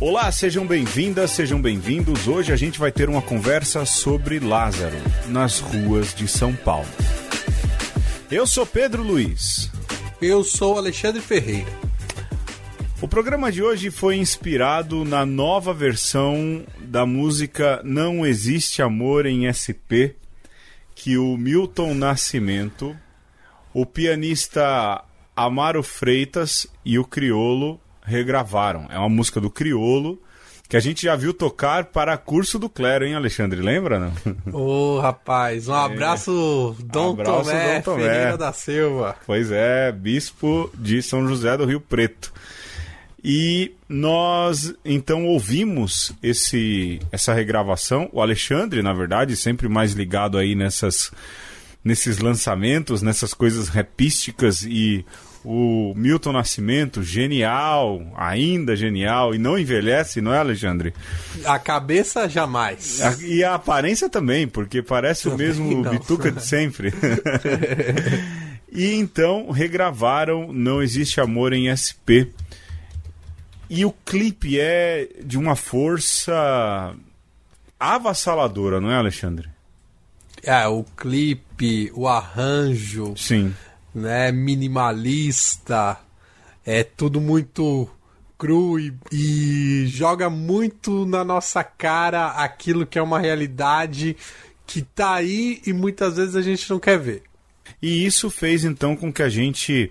Olá, sejam bem-vindas, sejam bem-vindos. Hoje a gente vai ter uma conversa sobre Lázaro nas ruas de São Paulo. Eu sou Pedro Luiz. Eu sou Alexandre Ferreira. O programa de hoje foi inspirado na nova versão da música Não Existe Amor em SP, que o Milton Nascimento, o pianista Amaro Freitas e o Criolo regravaram. É uma música do Criolo que a gente já viu tocar para curso do clero, hein, Alexandre? Lembra, não? Ô, oh, rapaz, um abraço, é. Dom, abraço Tomé, Dom Tomé Ferreira da Silva. Pois é, bispo de São José do Rio Preto. E nós então ouvimos esse essa regravação, o Alexandre, na verdade, sempre mais ligado aí nessas nesses lançamentos, nessas coisas rapísticas e o Milton Nascimento, genial, ainda genial, e não envelhece, não é, Alexandre? A cabeça jamais. A, e a aparência também, porque parece também o mesmo não. Bituca de sempre. e então regravaram Não Existe Amor em SP. E o clipe é de uma força avassaladora, não é, Alexandre? É, o clipe, o arranjo. Sim né, minimalista, é tudo muito cru e, e, joga muito na nossa cara aquilo que é uma realidade que tá aí e muitas vezes a gente não quer ver. E isso fez então com que a gente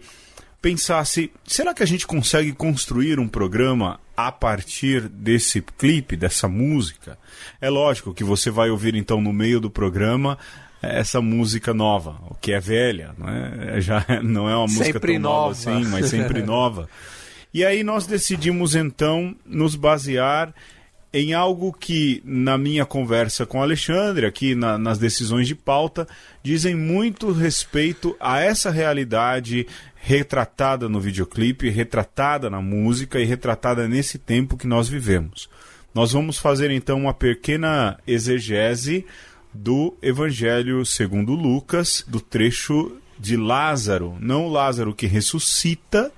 pensasse: será que a gente consegue construir um programa a partir desse clipe, dessa música? É lógico que você vai ouvir então no meio do programa essa música nova, o que é velha, não é? Já não é uma música sempre tão nova. nova assim, mas sempre nova. E aí nós decidimos então nos basear em algo que, na minha conversa com o Alexandre, aqui na, nas decisões de pauta, dizem muito respeito a essa realidade retratada no videoclipe, retratada na música e retratada nesse tempo que nós vivemos. Nós vamos fazer então uma pequena exegese do Evangelho segundo Lucas, do trecho de Lázaro, não Lázaro que ressuscita,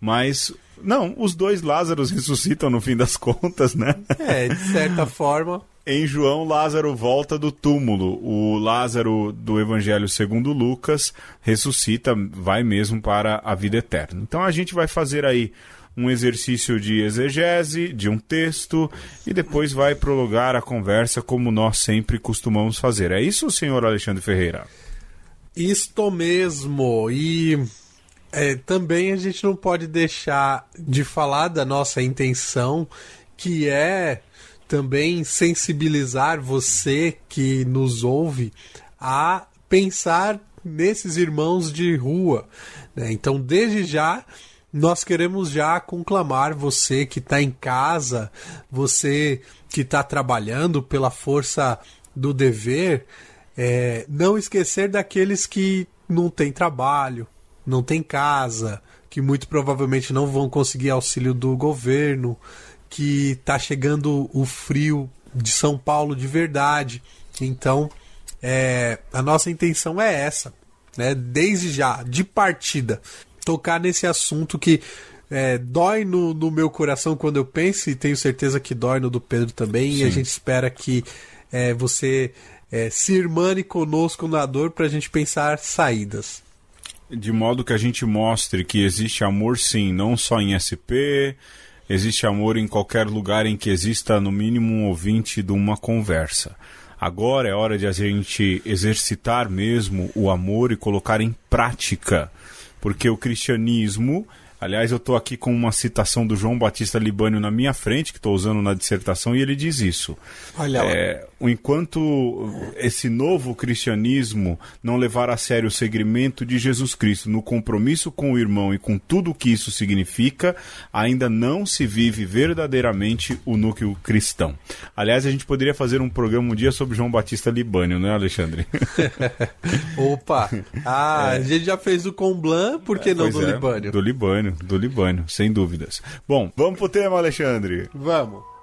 mas não, os dois Lázaros ressuscitam no fim das contas, né? É, de certa forma. Em João, Lázaro volta do túmulo. O Lázaro do Evangelho segundo Lucas ressuscita, vai mesmo para a vida eterna. Então a gente vai fazer aí um exercício de exegese de um texto e depois vai prologar a conversa como nós sempre costumamos fazer. É isso, senhor Alexandre Ferreira? Isto mesmo. E é, também a gente não pode deixar de falar da nossa intenção, que é também sensibilizar você que nos ouve a pensar nesses irmãos de rua. Né? Então, desde já nós queremos já conclamar você que está em casa, você que está trabalhando pela força do dever, é, não esquecer daqueles que não têm trabalho, não têm casa, que muito provavelmente não vão conseguir auxílio do governo, que está chegando o frio de São Paulo de verdade. Então, é, a nossa intenção é essa, né? Desde já, de partida, tocar nesse assunto que é, dói no, no, meu coração quando eu penso, e tenho certeza que dói no do Pedro também, Sim. e a gente espera que é, você é, se irmane conosco na dor para a gente pensar saídas. De modo que a gente mostre que existe amor sim, não só em SP, existe amor em qualquer lugar em que exista no mínimo um ouvinte de uma conversa. Agora é hora de a gente exercitar mesmo o amor e colocar em prática porque o cristianismo Aliás, eu estou aqui com uma citação do João Batista Libânio na minha frente, que estou usando na dissertação, e ele diz isso. Olha. É, enquanto esse novo cristianismo não levar a sério o segmento de Jesus Cristo no compromisso com o irmão e com tudo o que isso significa, ainda não se vive verdadeiramente o núcleo cristão. Aliás, a gente poderia fazer um programa um dia sobre João Batista Libânio, não é, Alexandre? Opa! Ah, é. a gente já fez o Comblan, por que não do é, Libânio? Do Libânio do Libânio, sem dúvidas. Bom, vamos pro tema, Alexandre. Vamos.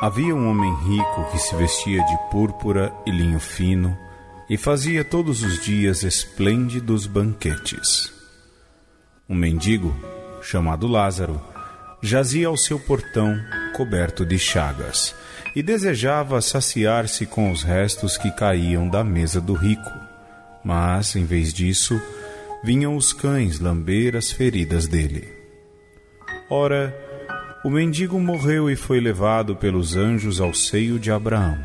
Havia um homem rico que se vestia de púrpura e linho fino e fazia todos os dias esplêndidos banquetes. Um mendigo, chamado Lázaro, jazia ao seu portão coberto de chagas e desejava saciar-se com os restos que caíam da mesa do rico. Mas, em vez disso, vinham os cães lamber as feridas dele. Ora, o mendigo morreu e foi levado pelos anjos ao seio de Abraão.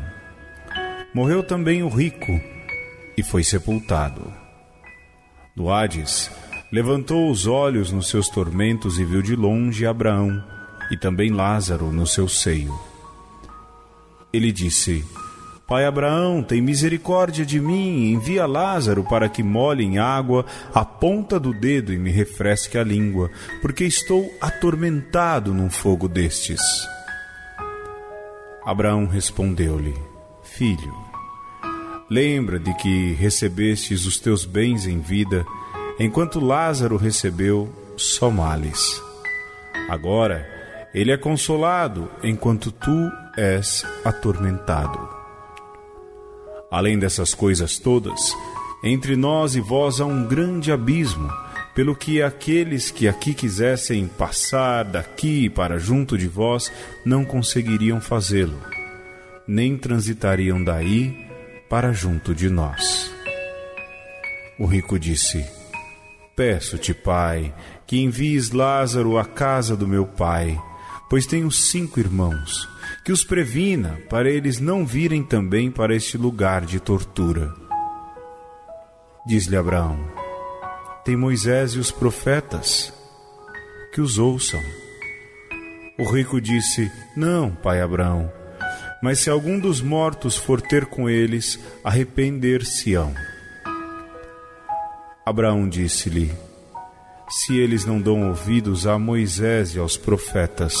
Morreu também o rico e foi sepultado. Do Hades, levantou os olhos nos seus tormentos e viu de longe Abraão e também Lázaro no seu seio. Ele disse: Pai Abraão, tem misericórdia de mim, envia Lázaro para que molhe em água a ponta do dedo e me refresque a língua, porque estou atormentado num fogo destes. Abraão respondeu-lhe: Filho, lembra de que recebestes os teus bens em vida, enquanto Lázaro recebeu só males. Agora ele é consolado, enquanto tu és atormentado. Além dessas coisas todas, entre nós e vós há um grande abismo, pelo que aqueles que aqui quisessem passar daqui para junto de vós não conseguiriam fazê-lo, nem transitariam daí para junto de nós. O rico disse: Peço-te, pai, que envies Lázaro à casa do meu pai, pois tenho cinco irmãos, que os previna para eles não virem também para este lugar de tortura. Diz-lhe Abraão: Tem Moisés e os profetas, que os ouçam. O rico disse: Não, pai Abraão, mas se algum dos mortos for ter com eles, arrepender-se-ão. Abraão disse-lhe: Se eles não dão ouvidos a Moisés e aos profetas,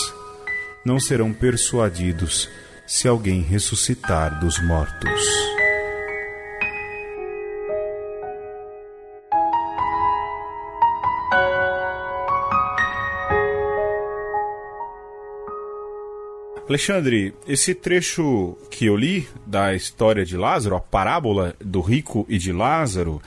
não serão persuadidos se alguém ressuscitar dos mortos. Alexandre, esse trecho que eu li da história de Lázaro, a parábola do rico e de Lázaro,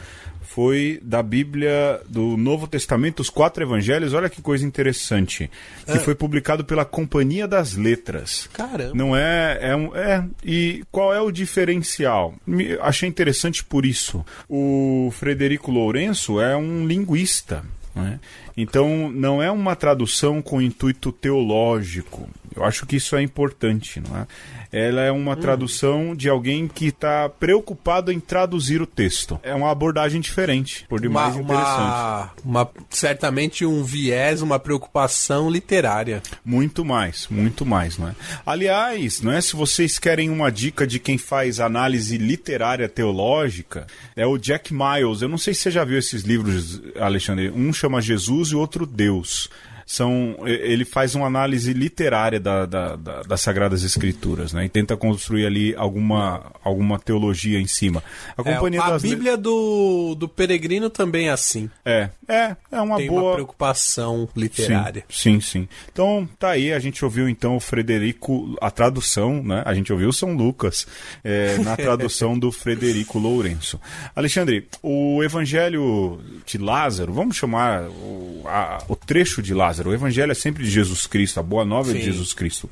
foi da Bíblia do Novo Testamento, os quatro evangelhos. Olha que coisa interessante. Que é. foi publicado pela Companhia das Letras. Caramba. Não é, é, um, é. E qual é o diferencial? Me, achei interessante por isso. O Frederico Lourenço é um linguista. Né? Então, não é uma tradução com intuito teológico. Eu acho que isso é importante, não é? Ela é uma hum. tradução de alguém que está preocupado em traduzir o texto. É uma abordagem diferente, por demais uma, interessante. Uma, uma, certamente um viés, uma preocupação literária. Muito mais, muito mais, não é? Aliás, não é? Se vocês querem uma dica de quem faz análise literária teológica, é o Jack Miles. Eu não sei se você já viu esses livros, Alexandre. Um chama Jesus e o outro Deus são ele faz uma análise literária da, da, da, das Sagradas Escrituras, né? E tenta construir ali alguma, alguma teologia em cima. A, companhia é, a das... Bíblia do, do Peregrino também é assim. É, é, é uma Tem boa... uma preocupação literária. Sim, sim, sim. Então, tá aí, a gente ouviu então o Frederico, a tradução, né? A gente ouviu São Lucas é, na tradução do Frederico Lourenço. Alexandre, o Evangelho de Lázaro, vamos chamar o, a, o trecho de Lázaro, Lázaro. O evangelho é sempre de Jesus Cristo, a boa nova Sim. é de Jesus Cristo.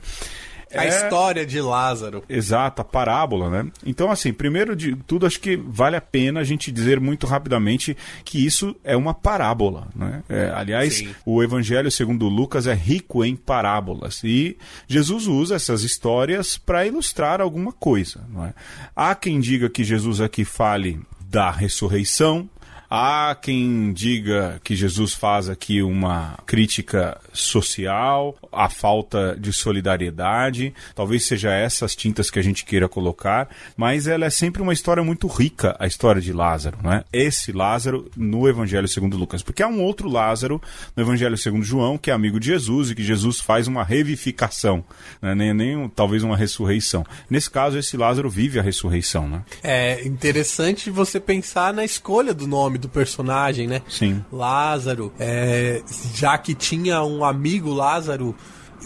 A é... história de Lázaro. Exato, a parábola, né? Então, assim, primeiro de tudo, acho que vale a pena a gente dizer muito rapidamente que isso é uma parábola, né? É, aliás, Sim. o Evangelho segundo Lucas é rico em parábolas e Jesus usa essas histórias para ilustrar alguma coisa, não é? Há quem diga que Jesus aqui fale da ressurreição, Há quem diga que Jesus faz aqui uma crítica social, a falta de solidariedade, talvez seja essas tintas que a gente queira colocar, mas ela é sempre uma história muito rica, a história de Lázaro, não é? Esse Lázaro no Evangelho segundo Lucas, porque há um outro Lázaro no Evangelho segundo João que é amigo de Jesus e que Jesus faz uma revivificação, né? nem, nem talvez uma ressurreição. Nesse caso, esse Lázaro vive a ressurreição, né? É interessante você pensar na escolha do nome do personagem, né? Sim. Lázaro, é, já que tinha um amigo Lázaro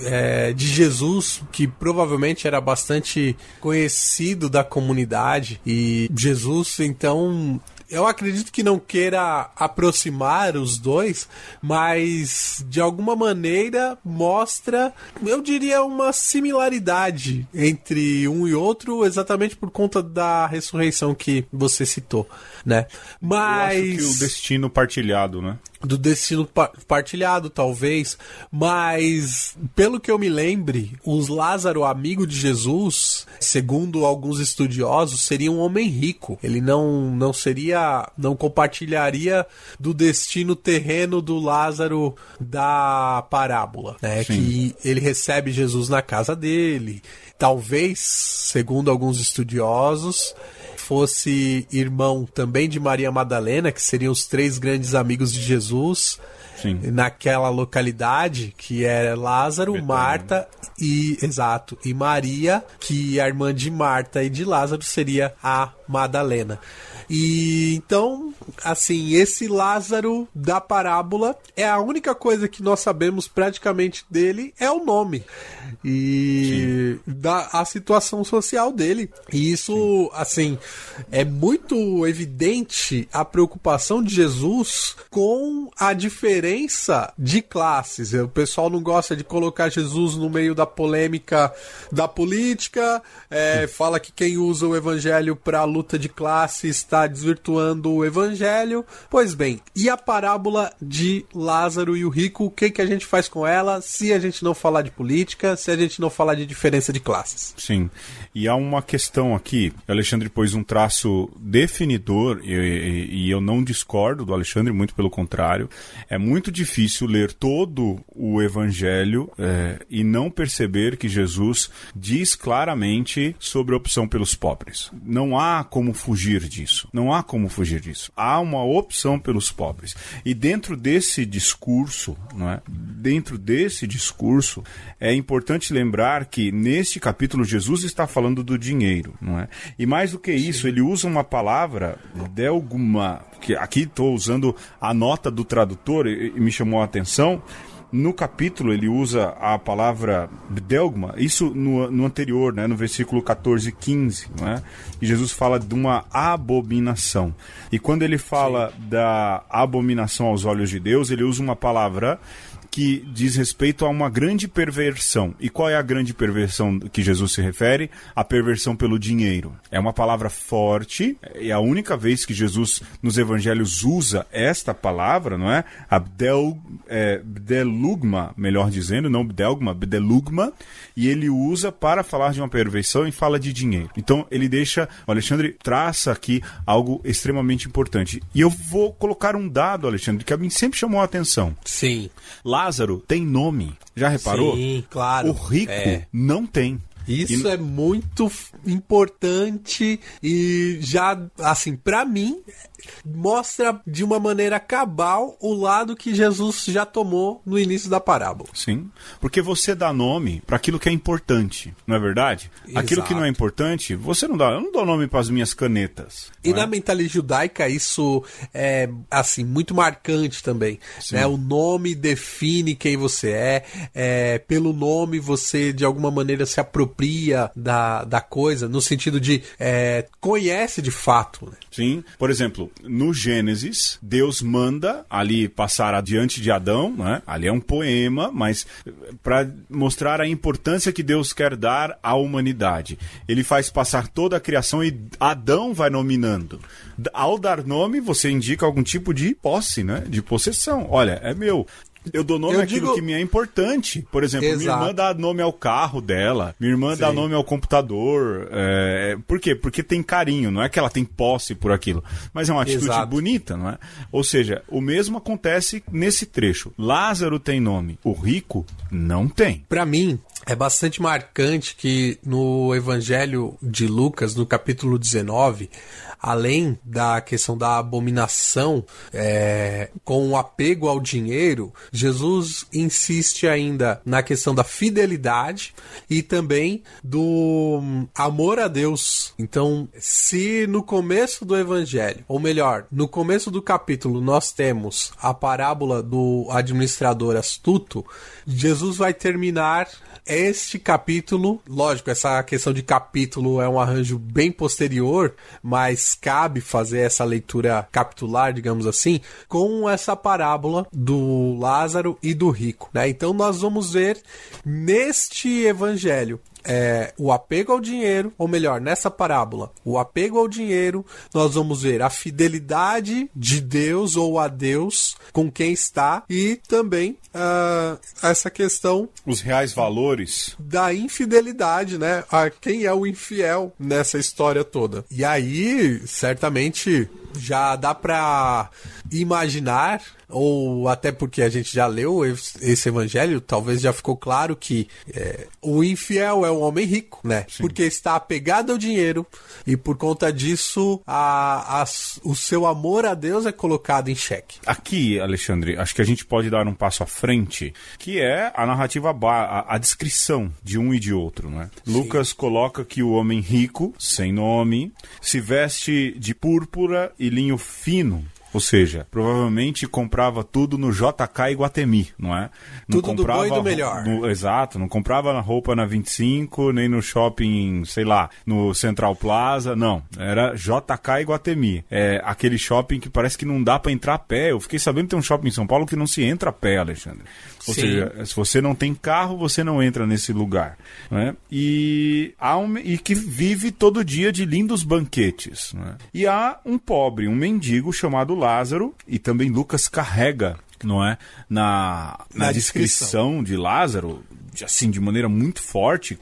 é, de Jesus, que provavelmente era bastante conhecido da comunidade, e Jesus então eu acredito que não queira aproximar os dois, mas de alguma maneira mostra, eu diria, uma similaridade entre um e outro, exatamente por conta da ressurreição que você citou, né? Mas eu acho que o destino partilhado, né? Do destino partilhado, talvez, mas pelo que eu me lembre, os Lázaro, amigo de Jesus, segundo alguns estudiosos, seria um homem rico. Ele não não seria, não compartilharia do destino terreno do Lázaro da parábola, né? Sim. Que ele recebe Jesus na casa dele. Talvez, segundo alguns estudiosos, fosse irmão também de Maria Madalena, que seriam os três grandes amigos de Jesus. Sim. naquela localidade que é Lázaro, Betânia. Marta e exato e Maria, que a irmã de Marta e de Lázaro seria a Madalena. E então, assim, esse Lázaro da parábola é a única coisa que nós sabemos praticamente dele é o nome e Sim. da a situação social dele. E isso, Sim. assim, é muito evidente a preocupação de Jesus com a diferença de classes. O pessoal não gosta de colocar Jesus no meio da polêmica da política, é, fala que quem usa o evangelho para luta de classe está desvirtuando o evangelho. Pois bem, e a parábola de Lázaro e o rico, o que, que a gente faz com ela se a gente não falar de política, se a gente não falar de diferença de classes? Sim. E há uma questão aqui. Alexandre pôs um traço definidor, e, e, e eu não discordo do Alexandre, muito pelo contrário. É muito difícil ler todo o evangelho é, e não perceber que Jesus diz claramente sobre a opção pelos pobres. Não há como fugir disso. Não há como fugir disso. Há uma opção pelos pobres. E dentro desse discurso, não é? Dentro desse discurso, é importante lembrar que neste capítulo Jesus está falando do dinheiro, não é? E mais do que isso, Sim. ele usa uma palavra delguma, que aqui estou usando a nota do tradutor e, e me chamou a atenção no capítulo ele usa a palavra bdelgma, isso no, no anterior, né, no versículo 14 e 15, né, e Jesus fala de uma abominação. E quando ele fala Sim. da abominação aos olhos de Deus, ele usa uma palavra que diz respeito a uma grande perversão. E qual é a grande perversão que Jesus se refere? A perversão pelo dinheiro. É uma palavra forte, é a única vez que Jesus nos evangelhos usa esta palavra, não é? Abdel, é, Bdelugma, melhor dizendo, não Bdelgma, Bdelugma, e ele usa para falar de uma perversão e fala de dinheiro. Então ele deixa, o Alexandre traça aqui algo extremamente importante. E eu vou colocar um dado, Alexandre, que a mim sempre chamou a atenção. Sim. Lá Lázaro tem nome. Já reparou? Sim, claro. O rico é. não tem. Isso e... é muito importante e já, assim, para mim, mostra de uma maneira cabal o lado que Jesus já tomou no início da parábola. Sim, porque você dá nome para aquilo que é importante, não é verdade? Exato. Aquilo que não é importante, você não dá. Eu não dou nome para as minhas canetas. E na é? mentalidade judaica isso é assim muito marcante também. Né? O nome define quem você é, é, Pelo nome você de alguma maneira se apropria da, da coisa no sentido de é, conhece de fato. Né? Sim. Por exemplo, no Gênesis, Deus manda ali passar adiante de Adão, né? Ali é um poema, mas para mostrar a importância que Deus quer dar à humanidade. Ele faz passar toda a criação e Adão vai nominando. Ao dar nome, você indica algum tipo de posse, né? De possessão. Olha, é meu. Eu dou nome eu àquilo digo... que me é importante. Por exemplo, Exato. minha irmã dá nome ao carro dela, minha irmã Sim. dá nome ao computador. É... Por quê? Porque tem carinho, não é que ela tem posse por aquilo. Mas é uma atitude Exato. bonita, não é? Ou seja, o mesmo acontece nesse trecho. Lázaro tem nome, o rico não tem. Para mim, é bastante marcante que no Evangelho de Lucas, no capítulo 19, além da questão da abominação é, com o apego ao dinheiro, Jesus insiste ainda na questão da fidelidade e também do hum, amor a Deus. Então, se no começo do evangelho, ou melhor, no começo do capítulo, nós temos a parábola do administrador astuto, Jesus vai terminar este capítulo, lógico, essa questão de capítulo é um arranjo bem posterior, mas cabe fazer essa leitura capitular, digamos assim, com essa parábola do Lázaro e do rico. Né? Então nós vamos ver neste evangelho é, o apego ao dinheiro, ou melhor, nessa parábola, o apego ao dinheiro, nós vamos ver a fidelidade de Deus ou a Deus com quem está e também uh, essa questão. Os reais valores. Da infidelidade, né? A quem é o infiel nessa história toda. E aí, certamente, já dá para imaginar ou até porque a gente já leu esse evangelho, talvez já ficou claro que é, o infiel é um homem rico, né? Sim. Porque está apegado ao dinheiro e por conta disso a, a, o seu amor a Deus é colocado em xeque. Aqui, Alexandre, acho que a gente pode dar um passo à frente, que é a narrativa, a, a descrição de um e de outro, né? Lucas coloca que o homem rico, sem nome, se veste de púrpura e linho fino ou seja, provavelmente comprava tudo no JK Iguatemi, não é? Não tudo comprava do bom e do melhor. No, exato, não comprava roupa na 25, nem no shopping, sei lá, no Central Plaza, não. Era JK Iguatemi. É aquele shopping que parece que não dá para entrar a pé. Eu fiquei sabendo que tem um shopping em São Paulo que não se entra a pé, Alexandre. Ou Sim. seja, se você não tem carro, você não entra nesse lugar. Né? E, há um, e que vive todo dia de lindos banquetes. Né? E há um pobre, um mendigo chamado Lázaro, e também Lucas carrega não é? Na, na, na descrição. descrição de Lázaro, assim, de maneira muito forte,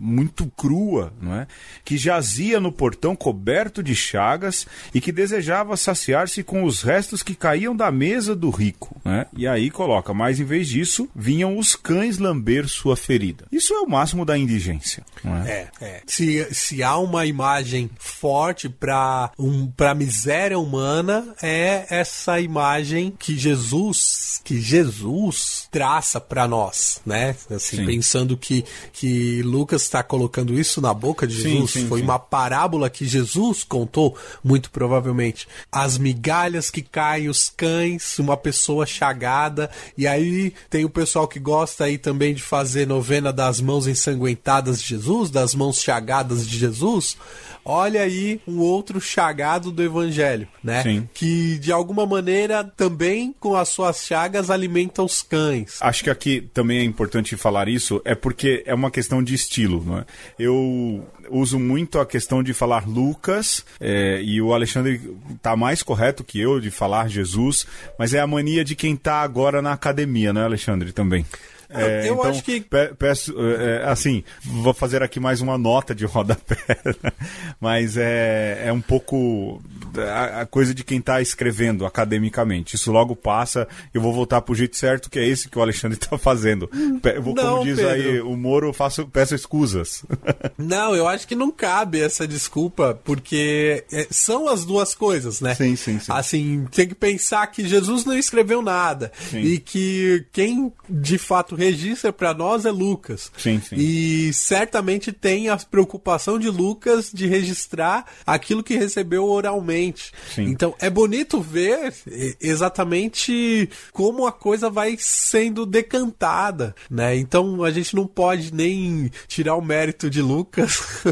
muito crua, não é? que jazia no portão coberto de chagas e que desejava saciar-se com os restos que caíam da mesa do rico. Né? E aí coloca, mas em vez disso, vinham os cães lamber sua ferida. Isso é o máximo da indigência. É? é, é. Se, se há uma imagem forte para um, a miséria humana, é essa imagem que Jesus, que Jesus traça para nós, né? Assim, pensando que, que Lucas está colocando isso na boca de Jesus. Sim, sim, Foi sim. uma parábola que Jesus contou, muito provavelmente. As migalhas que caem, os cães, uma pessoa chagada. E aí tem o pessoal que gosta aí também de fazer novena das mãos ensanguentadas de Jesus, das mãos chagadas de Jesus olha aí um outro chagado do evangelho, né? Sim. Que de alguma maneira também com as suas chagas alimenta os cães. Acho que aqui também é importante falar isso, é porque é uma questão de estilo, não é? Eu uso muito a questão de falar Lucas, é, e o Alexandre está mais correto que eu de falar Jesus, mas é a mania de quem está agora na academia, né, Alexandre, também. É, eu então, acho que. Peço, é, assim, vou fazer aqui mais uma nota de rodapé, mas é, é um pouco a, a coisa de quem está escrevendo academicamente. Isso logo passa, eu vou voltar para o jeito certo, que é esse que o Alexandre está fazendo. Vou, não, como diz Pedro. aí o Moro, faço, peço escusas. não, eu acho que não cabe essa desculpa, porque é, são as duas coisas, né? Sim, sim, sim. Assim, tem que pensar que Jesus não escreveu nada sim. e que quem de fato registra para nós é Lucas. Sim, sim. E certamente tem a preocupação de Lucas de registrar aquilo que recebeu oralmente. Sim. Então é bonito ver exatamente como a coisa vai sendo decantada, né? Então a gente não pode nem tirar o mérito de Lucas.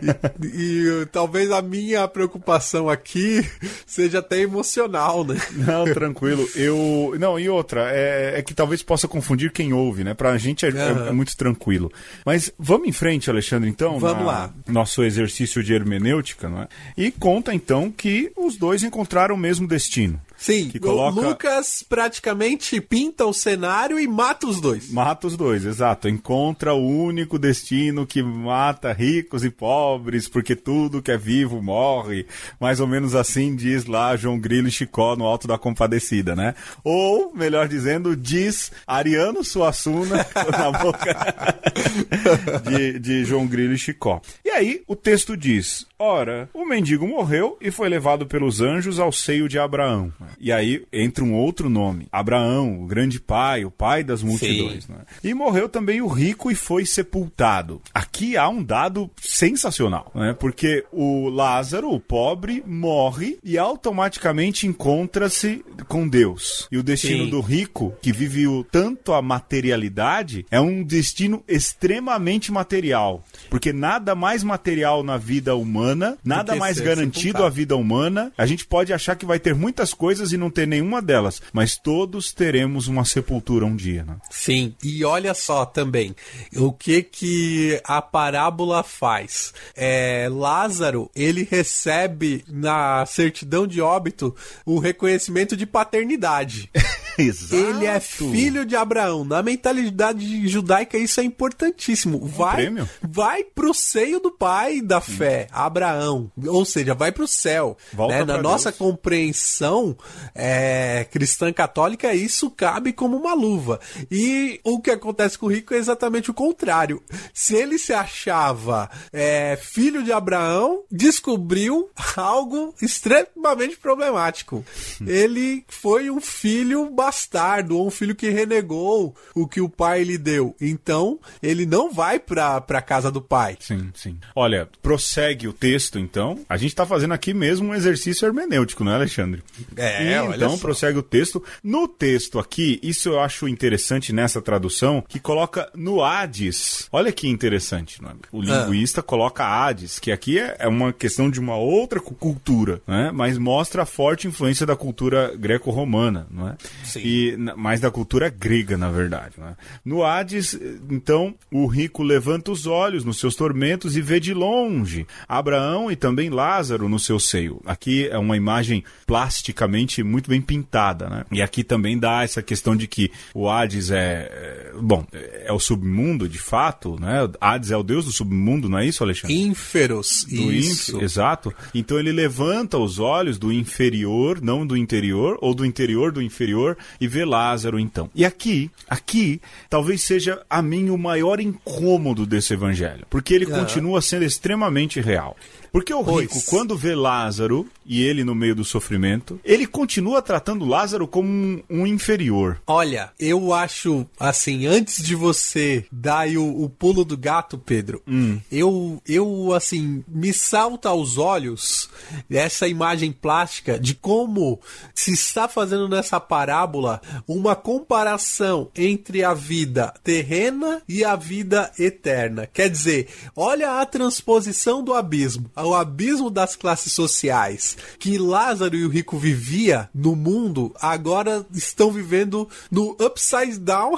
e, e talvez a minha preocupação aqui seja até emocional, né? Não, tranquilo. Eu não e outra é, é que talvez possa confundir quem ouve ouve, né? Pra gente é, uhum. é, é muito tranquilo. Mas vamos em frente, Alexandre, então. Vamos lá. Nosso exercício de hermenêutica, não é? E conta então que os dois encontraram o mesmo destino. Sim, que coloca... o Lucas praticamente pinta o cenário e mata os dois. Mata os dois, exato. Encontra o único destino que mata ricos e pobres, porque tudo que é vivo morre. Mais ou menos assim diz lá João Grilo e Chicó no Alto da Compadecida, né? Ou, melhor dizendo, diz Ariano Suassuna na boca de, de João Grilo e Chicó. E aí o texto diz: Ora, o mendigo morreu e foi levado pelos anjos ao seio de Abraão. E aí entra um outro nome, Abraão, o grande pai, o pai das multidões. Né? E morreu também o rico e foi sepultado. Aqui há um dado sensacional, né? Porque o Lázaro, o pobre, morre e automaticamente encontra-se com Deus. E o destino Sim. do rico, que vive tanto a materialidade, é um destino extremamente material. Porque nada mais material na vida humana, nada mais garantido à vida humana. A gente pode achar que vai ter muitas coisas e não ter nenhuma delas, mas todos teremos uma sepultura um dia, né? Sim. E olha só também, o que que a parábola faz? É, Lázaro, ele recebe na certidão de óbito o reconhecimento de paternidade. Exato. Ele é filho de Abraão. Na mentalidade judaica isso é importantíssimo. Vai, um vai pro seio do pai da fé, Abraão. Ou seja, vai pro céu. Né? Na nossa Deus. compreensão é, cristã católica, isso cabe como uma luva. E o que acontece com o rico é exatamente o contrário. Se ele se achava é, filho de Abraão, descobriu algo extremamente problemático. Ele foi um filho bastardo ou um filho que renegou o que o pai lhe deu. Então, ele não vai pra, pra casa do pai. Sim, sim. Olha, prossegue o texto, então. A gente tá fazendo aqui mesmo um exercício hermenêutico, não é, Alexandre? É, e, Então, prossegue o texto. No texto aqui, isso eu acho interessante nessa tradução, que coloca no Hades. Olha que interessante, não é? O ah. linguista ah. coloca Hades, que aqui é, é uma questão de uma outra cultura, né? Mas mostra a forte influência da cultura greco-romana, não é? Sim. E mais da cultura grega, na verdade. Né? No Hades, então, o rico levanta os olhos nos seus tormentos e vê de longe Abraão e também Lázaro no seu seio. Aqui é uma imagem plasticamente muito bem pintada, né? E aqui também dá essa questão de que o Hades é, é bom, é o submundo de fato, né? Hades é o deus do submundo, não é isso, Alexandre? Ínferos, do isso. Inf... Exato. Então ele levanta os olhos do inferior, não do interior, ou do interior do inferior, e vê Lázaro então. E aqui, aqui, talvez seja a mim o maior incômodo desse evangelho, porque ele uhum. continua sendo extremamente real. Porque o pois. rico, quando vê Lázaro e ele no meio do sofrimento, ele continua tratando Lázaro como um, um inferior. Olha, eu acho, assim, antes de você dar o, o pulo do gato, Pedro, hum. eu, eu, assim, me salta aos olhos essa imagem plástica de como se está fazendo nessa parábola uma comparação entre a vida terrena e a vida eterna. Quer dizer, olha a transposição do abismo ao abismo das classes sociais que Lázaro e o rico vivia no mundo, agora estão vivendo no upside down,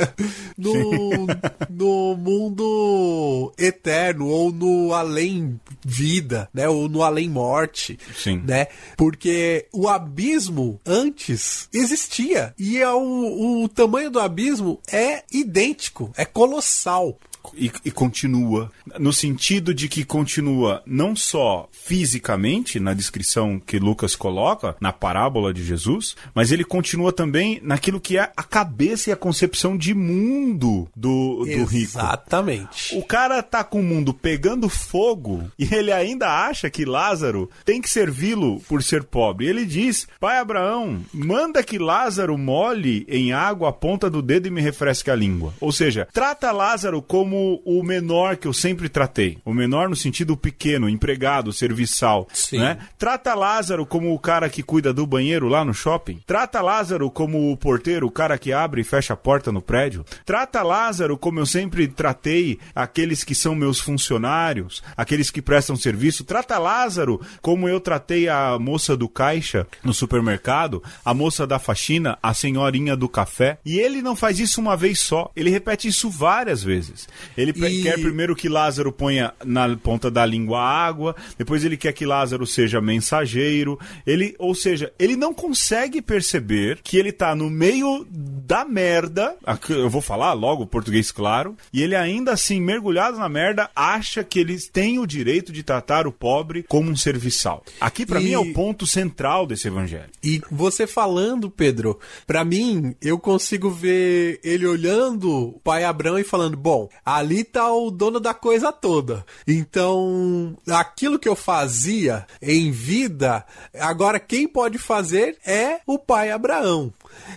no, no mundo eterno ou no além vida, né, ou no além morte, Sim. né? Porque o abismo antes existia e é o, o tamanho do abismo é idêntico, é colossal e, e, continua. No sentido de que continua não só fisicamente, na descrição que Lucas coloca, na parábola de Jesus, mas ele continua também naquilo que é a cabeça e a concepção de mundo do, do rico. Exatamente. O cara tá com o mundo pegando fogo e ele ainda acha que Lázaro tem que servi-lo por ser pobre. Ele diz: Pai Abraão, manda que Lázaro molhe em água a ponta do dedo e me refresque a língua. Ou seja, trata Lázaro como como o menor que eu sempre tratei. O menor no sentido pequeno, empregado, serviçal. Sim. Né? Trata Lázaro como o cara que cuida do banheiro lá no shopping. Trata Lázaro como o porteiro, o cara que abre e fecha a porta no prédio. Trata Lázaro como eu sempre tratei aqueles que são meus funcionários, aqueles que prestam serviço. Trata Lázaro como eu tratei a moça do caixa no supermercado, a moça da faxina, a senhorinha do café. E ele não faz isso uma vez só, ele repete isso várias vezes. Ele e... quer primeiro que Lázaro ponha na ponta da língua água, depois ele quer que Lázaro seja mensageiro. Ele, ou seja, ele não consegue perceber que ele está no meio da merda. Eu vou falar logo português claro. E ele ainda assim, mergulhado na merda, acha que eles têm o direito de tratar o pobre como um serviçal. Aqui para e... mim é o ponto central desse evangelho. E você falando, Pedro, para mim eu consigo ver ele olhando o pai Abraão e falando: "Bom, Ali tá o dono da coisa toda. Então, aquilo que eu fazia em vida, agora quem pode fazer é o pai Abraão.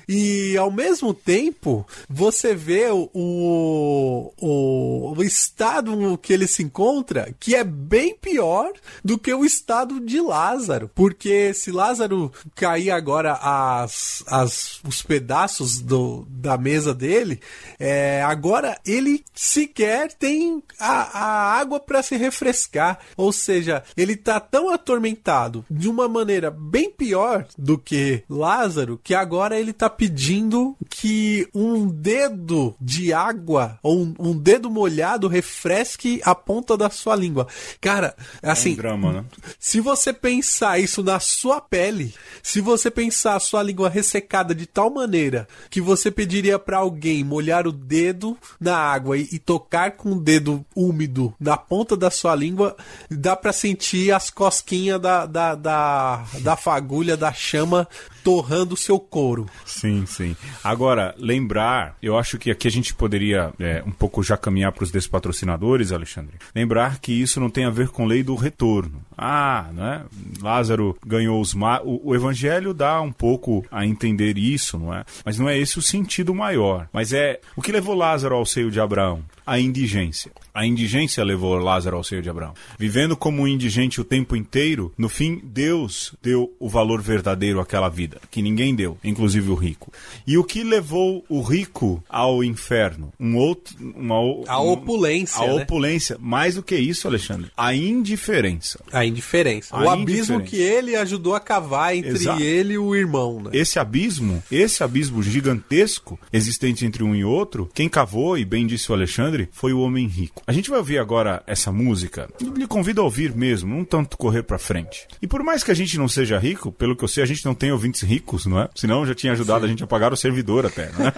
E ao mesmo tempo, você vê o, o, o estado que ele se encontra, que é bem pior do que o estado de Lázaro. Porque se Lázaro cair agora as, as, os pedaços do, da mesa dele, é, agora ele sequer tem a, a água para se refrescar. Ou seja, ele tá tão atormentado de uma maneira bem pior do que Lázaro, que agora ele tá pedindo que um dedo de água ou um, um dedo molhado refresque a ponta da sua língua. Cara, assim. É um drama, né? Se você pensar isso na sua pele, se você pensar a sua língua ressecada de tal maneira que você pediria para alguém molhar o dedo na água e, e, tocar com o dedo úmido na ponta da sua língua, dá para sentir as cosquinhas da, da, da, da fagulha, da chama torrando o seu couro. Sim, sim. Agora, lembrar, eu acho que aqui a gente poderia é, um pouco já caminhar para os despatrocinadores, Alexandre. Lembrar que isso não tem a ver com lei do retorno. Ah, né? Lázaro ganhou os ma... o, o evangelho dá um pouco a entender isso, não é? Mas não é esse o sentido maior. Mas é o que levou Lázaro ao seio de Abraão? A indigência. A indigência levou Lázaro ao seio de Abraão. Vivendo como um indigente o tempo inteiro, no fim, Deus deu o valor verdadeiro àquela vida, que ninguém deu, inclusive o rico. E o que levou o rico ao inferno? Um outro, uma, a opulência. A né? opulência. Mais do que isso, Alexandre, a indiferença. A indiferença. A o indiferença. abismo que ele ajudou a cavar entre Exato. ele e o irmão. Né? Esse abismo, esse abismo gigantesco existente entre um e outro, quem cavou, e bem disse o Alexandre, foi o homem rico. A gente vai ouvir agora essa música. Lhe convido a ouvir mesmo, não tanto correr para frente. E por mais que a gente não seja rico, pelo que eu sei, a gente não tem ouvintes ricos, não é? Senão já tinha ajudado Sim. a gente a pagar o servidor até, né?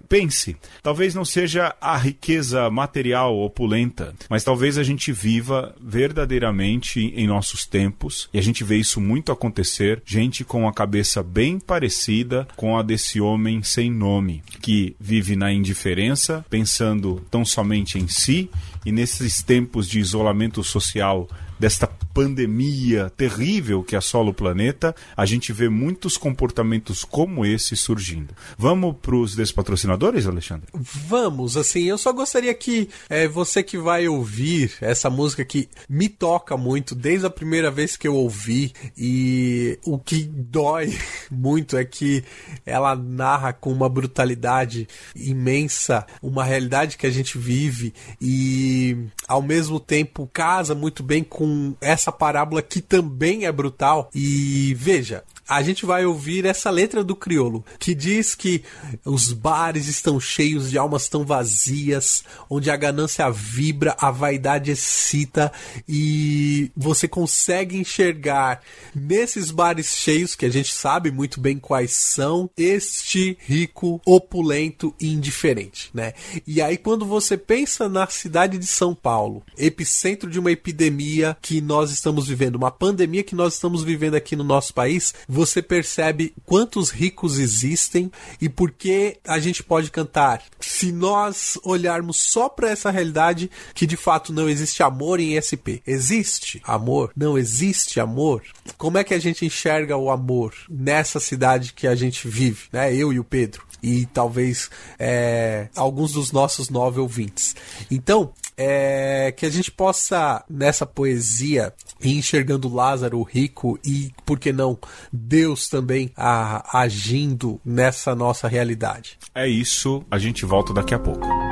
Pense, talvez não seja a riqueza material opulenta, mas talvez a gente viva verdadeiramente em nossos tempos e a gente vê isso muito acontecer, gente com a cabeça bem parecida com a desse homem sem nome, que vive na indiferença, pensando tão somente em si e nesses tempos de isolamento social desta pandemia terrível que assola o planeta, a gente vê muitos comportamentos como esse surgindo. Vamos para os despatrocinadores, Alexandre? Vamos, assim, eu só gostaria que é, você que vai ouvir essa música que me toca muito desde a primeira vez que eu ouvi e o que dói muito é que ela narra com uma brutalidade imensa uma realidade que a gente vive e ao mesmo tempo casa muito bem essa parábola que também é brutal. E veja, a gente vai ouvir essa letra do criolo que diz que os bares estão cheios de almas tão vazias, onde a ganância vibra, a vaidade excita e você consegue enxergar nesses bares cheios que a gente sabe muito bem quais são este rico, opulento e indiferente, né? E aí quando você pensa na cidade de São Paulo, epicentro de uma epidemia que nós estamos vivendo, uma pandemia que nós estamos vivendo aqui no nosso país, você percebe quantos ricos existem e por que a gente pode cantar. Se nós olharmos só para essa realidade que de fato não existe amor em SP. Existe amor? Não existe amor? Como é que a gente enxerga o amor nessa cidade que a gente vive, né? Eu e o Pedro e talvez é, alguns dos nossos nove ouvintes. Então, é, que a gente possa, nessa poesia, ir enxergando Lázaro, o rico, e, por que não, Deus também a, agindo nessa nossa realidade. É isso, a gente volta daqui a pouco.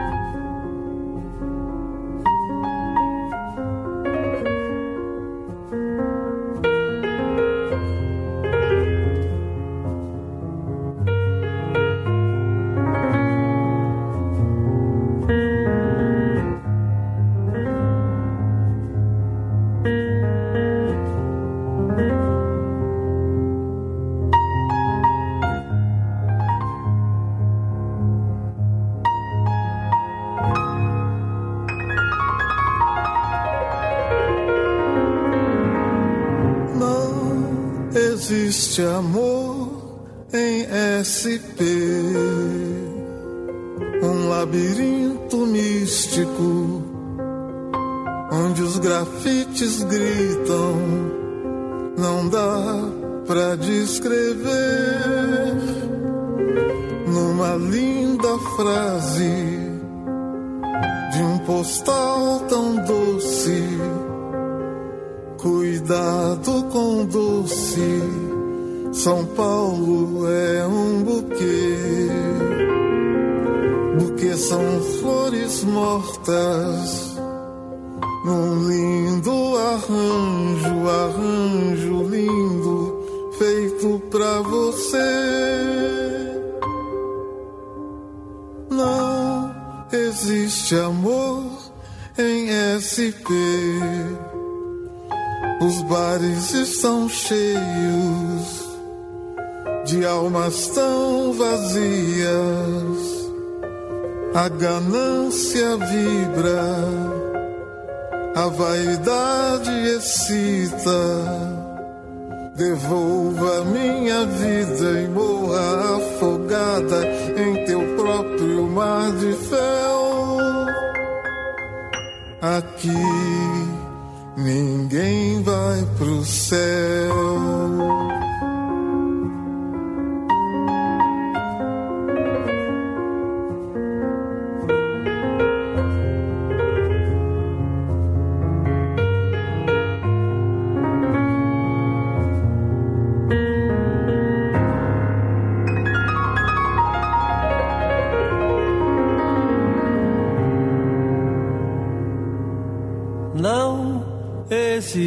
Existe amor em SP. Um labirinto místico, onde os grafites gritam, não dá pra descrever numa linda frase de um postal tão doce. Cuidado com doce, São Paulo é um buquê. Buquê são flores mortas, num lindo arranjo, arranjo lindo, feito pra você. Não existe amor em SP. Os bares estão cheios de almas tão vazias. A ganância vibra, a vaidade excita. Devolva minha vida e morra afogada em teu próprio mar de fel. Aqui ninguém vai pro céu.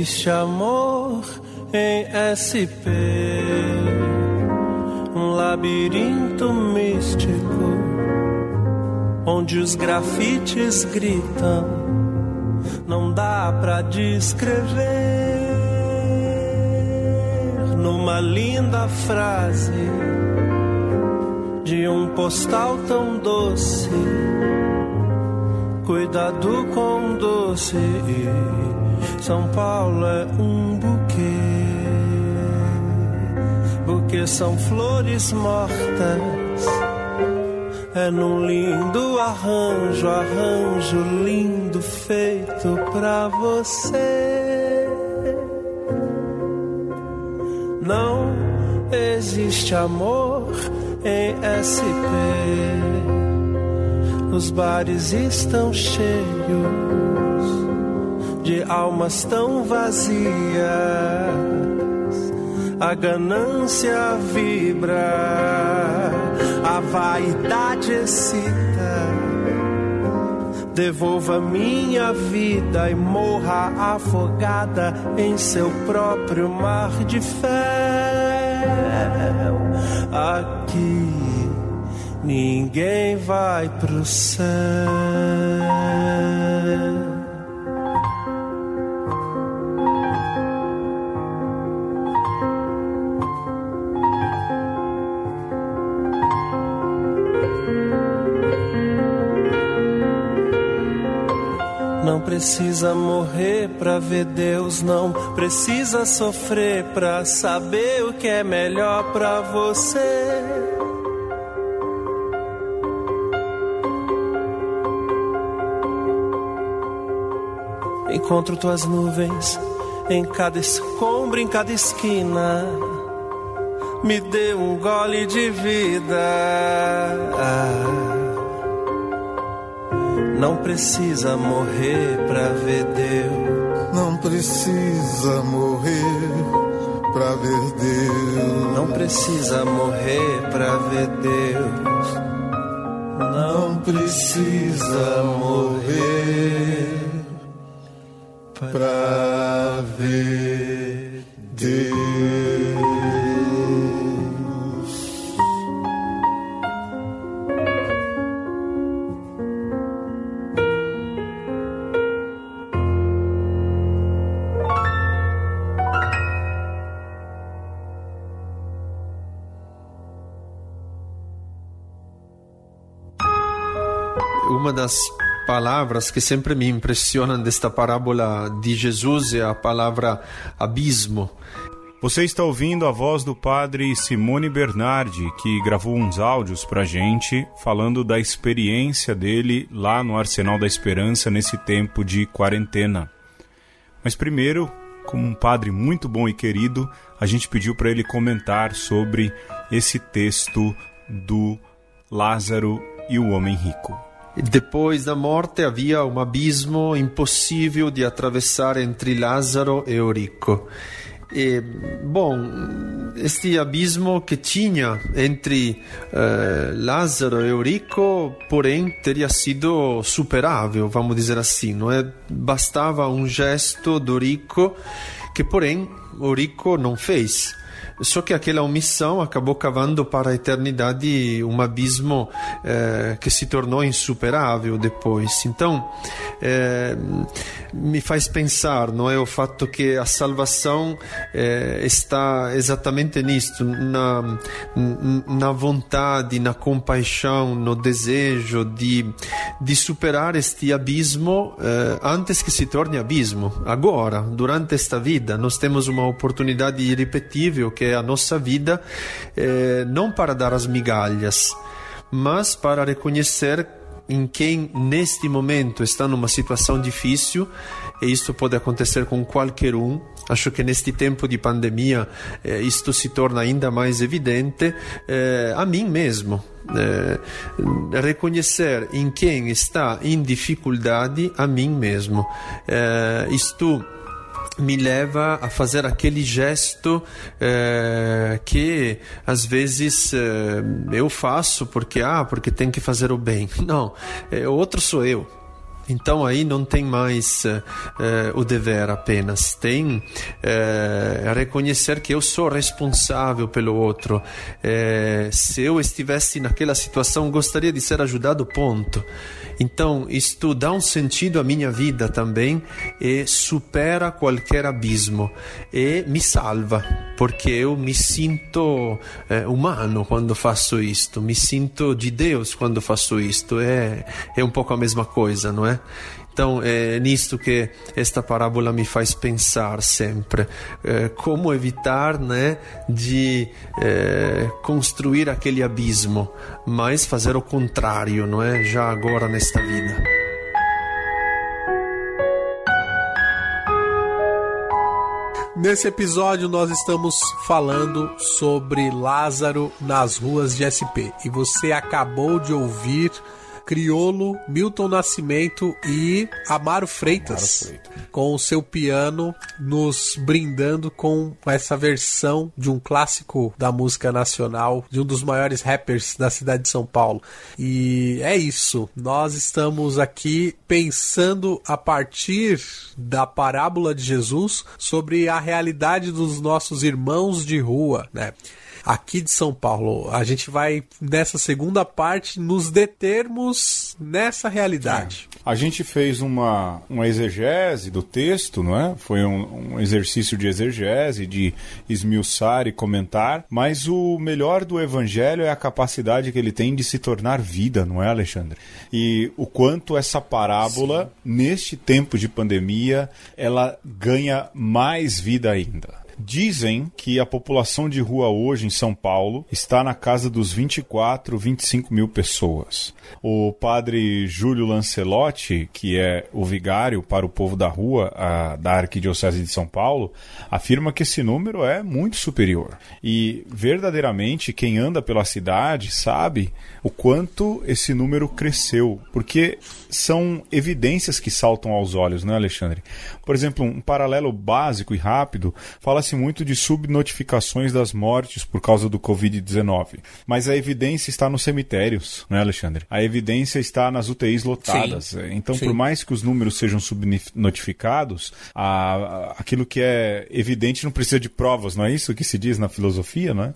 Existe amor em SP, um labirinto místico onde os grafites gritam, não dá pra descrever numa linda frase de um postal tão doce. Cuidado com doce são Paulo é um buquê, buquê são flores mortas. É num lindo arranjo, arranjo lindo feito pra você. Não existe amor em SP. Os bares estão cheios de almas tão vazias. A ganância vibra, a vaidade excita. Devolva minha vida e morra afogada em seu próprio mar de fel. Aqui ninguém vai pro céu. Precisa morrer pra ver Deus, não precisa sofrer pra saber o que é melhor pra você. Encontro tuas nuvens em cada escombro, em cada esquina. Me dê um gole de vida. Ah. Não precisa morrer pra ver Deus. Não precisa morrer pra ver Deus. Não precisa morrer pra ver Deus. Não precisa morrer pra das palavras que sempre me impressionam desta parábola de Jesus é a palavra abismo. Você está ouvindo a voz do padre Simone Bernardi, que gravou uns áudios pra gente falando da experiência dele lá no Arsenal da Esperança nesse tempo de quarentena. Mas primeiro, como um padre muito bom e querido, a gente pediu para ele comentar sobre esse texto do Lázaro e o homem rico. Depois da morte havia um abismo impossível de atravessar entre Lázaro e o rico. E, bom, este abismo que tinha entre eh, Lázaro e o rico, porém, teria sido superável, vamos dizer assim, não é? Bastava um gesto do rico que, porém, o rico não fez. Só que aquela omissão acabou cavando para a eternidade um abismo eh, que se tornou insuperável depois. Então, eh, me faz pensar, não é, o fato que a salvação eh, está exatamente nisto, na, na vontade, na compaixão, no desejo de, de superar este abismo eh, antes que se torne abismo. Agora, durante esta vida, nós temos uma oportunidade irrepetível que é a nossa vida, eh, não para dar as migalhas, mas para reconhecer em quem neste momento está numa situação difícil, e isto pode acontecer com qualquer um. Acho que neste tempo de pandemia eh, isto se torna ainda mais evidente eh, a mim mesmo. Eh, reconhecer em quem está em dificuldade a mim mesmo. Isto me leva a fazer aquele gesto eh, que às vezes eh, eu faço porque ah porque tem que fazer o bem não o outro sou eu então aí não tem mais uh, o dever apenas, tem uh, reconhecer que eu sou responsável pelo outro. Uh, se eu estivesse naquela situação, gostaria de ser ajudado, ponto. Então, isto dá um sentido à minha vida também e supera qualquer abismo e me salva, porque eu me sinto eh, humano quando faço isto, me sinto de Deus quando faço isto. É, é um pouco a mesma coisa, não é? Então é nisto que esta parábola me faz pensar sempre é, como evitar né, de é, construir aquele abismo, mas fazer o contrário, não é? Já agora nesta vida. Nesse episódio nós estamos falando sobre Lázaro nas ruas de SP e você acabou de ouvir Criolo, Milton Nascimento e Amaro Freitas, Amaro Freitas, com o seu piano nos brindando com essa versão de um clássico da música nacional, de um dos maiores rappers da cidade de São Paulo. E é isso, nós estamos aqui pensando a partir da parábola de Jesus sobre a realidade dos nossos irmãos de rua, né? Aqui de São Paulo. A gente vai, nessa segunda parte, nos determos nessa realidade. É. A gente fez uma, uma exegese do texto, não é? Foi um, um exercício de exegese, de esmiuçar e comentar, mas o melhor do evangelho é a capacidade que ele tem de se tornar vida, não é, Alexandre? E o quanto essa parábola, Sim. neste tempo de pandemia, ela ganha mais vida ainda. Dizem que a população de rua hoje em São Paulo está na casa dos 24, 25 mil pessoas. O padre Júlio Lancelotti, que é o vigário para o povo da rua a, da Arquidiocese de São Paulo, afirma que esse número é muito superior. E verdadeiramente quem anda pela cidade sabe o quanto esse número cresceu, porque são evidências que saltam aos olhos, né, Alexandre? Por exemplo, um paralelo básico e rápido fala-se muito de subnotificações das mortes por causa do Covid-19, mas a evidência está nos cemitérios, né, Alexandre? A evidência está nas UTIs lotadas. Sim. Então, Sim. por mais que os números sejam subnotificados, a, aquilo que é evidente não precisa de provas, não é isso que se diz na filosofia, não é?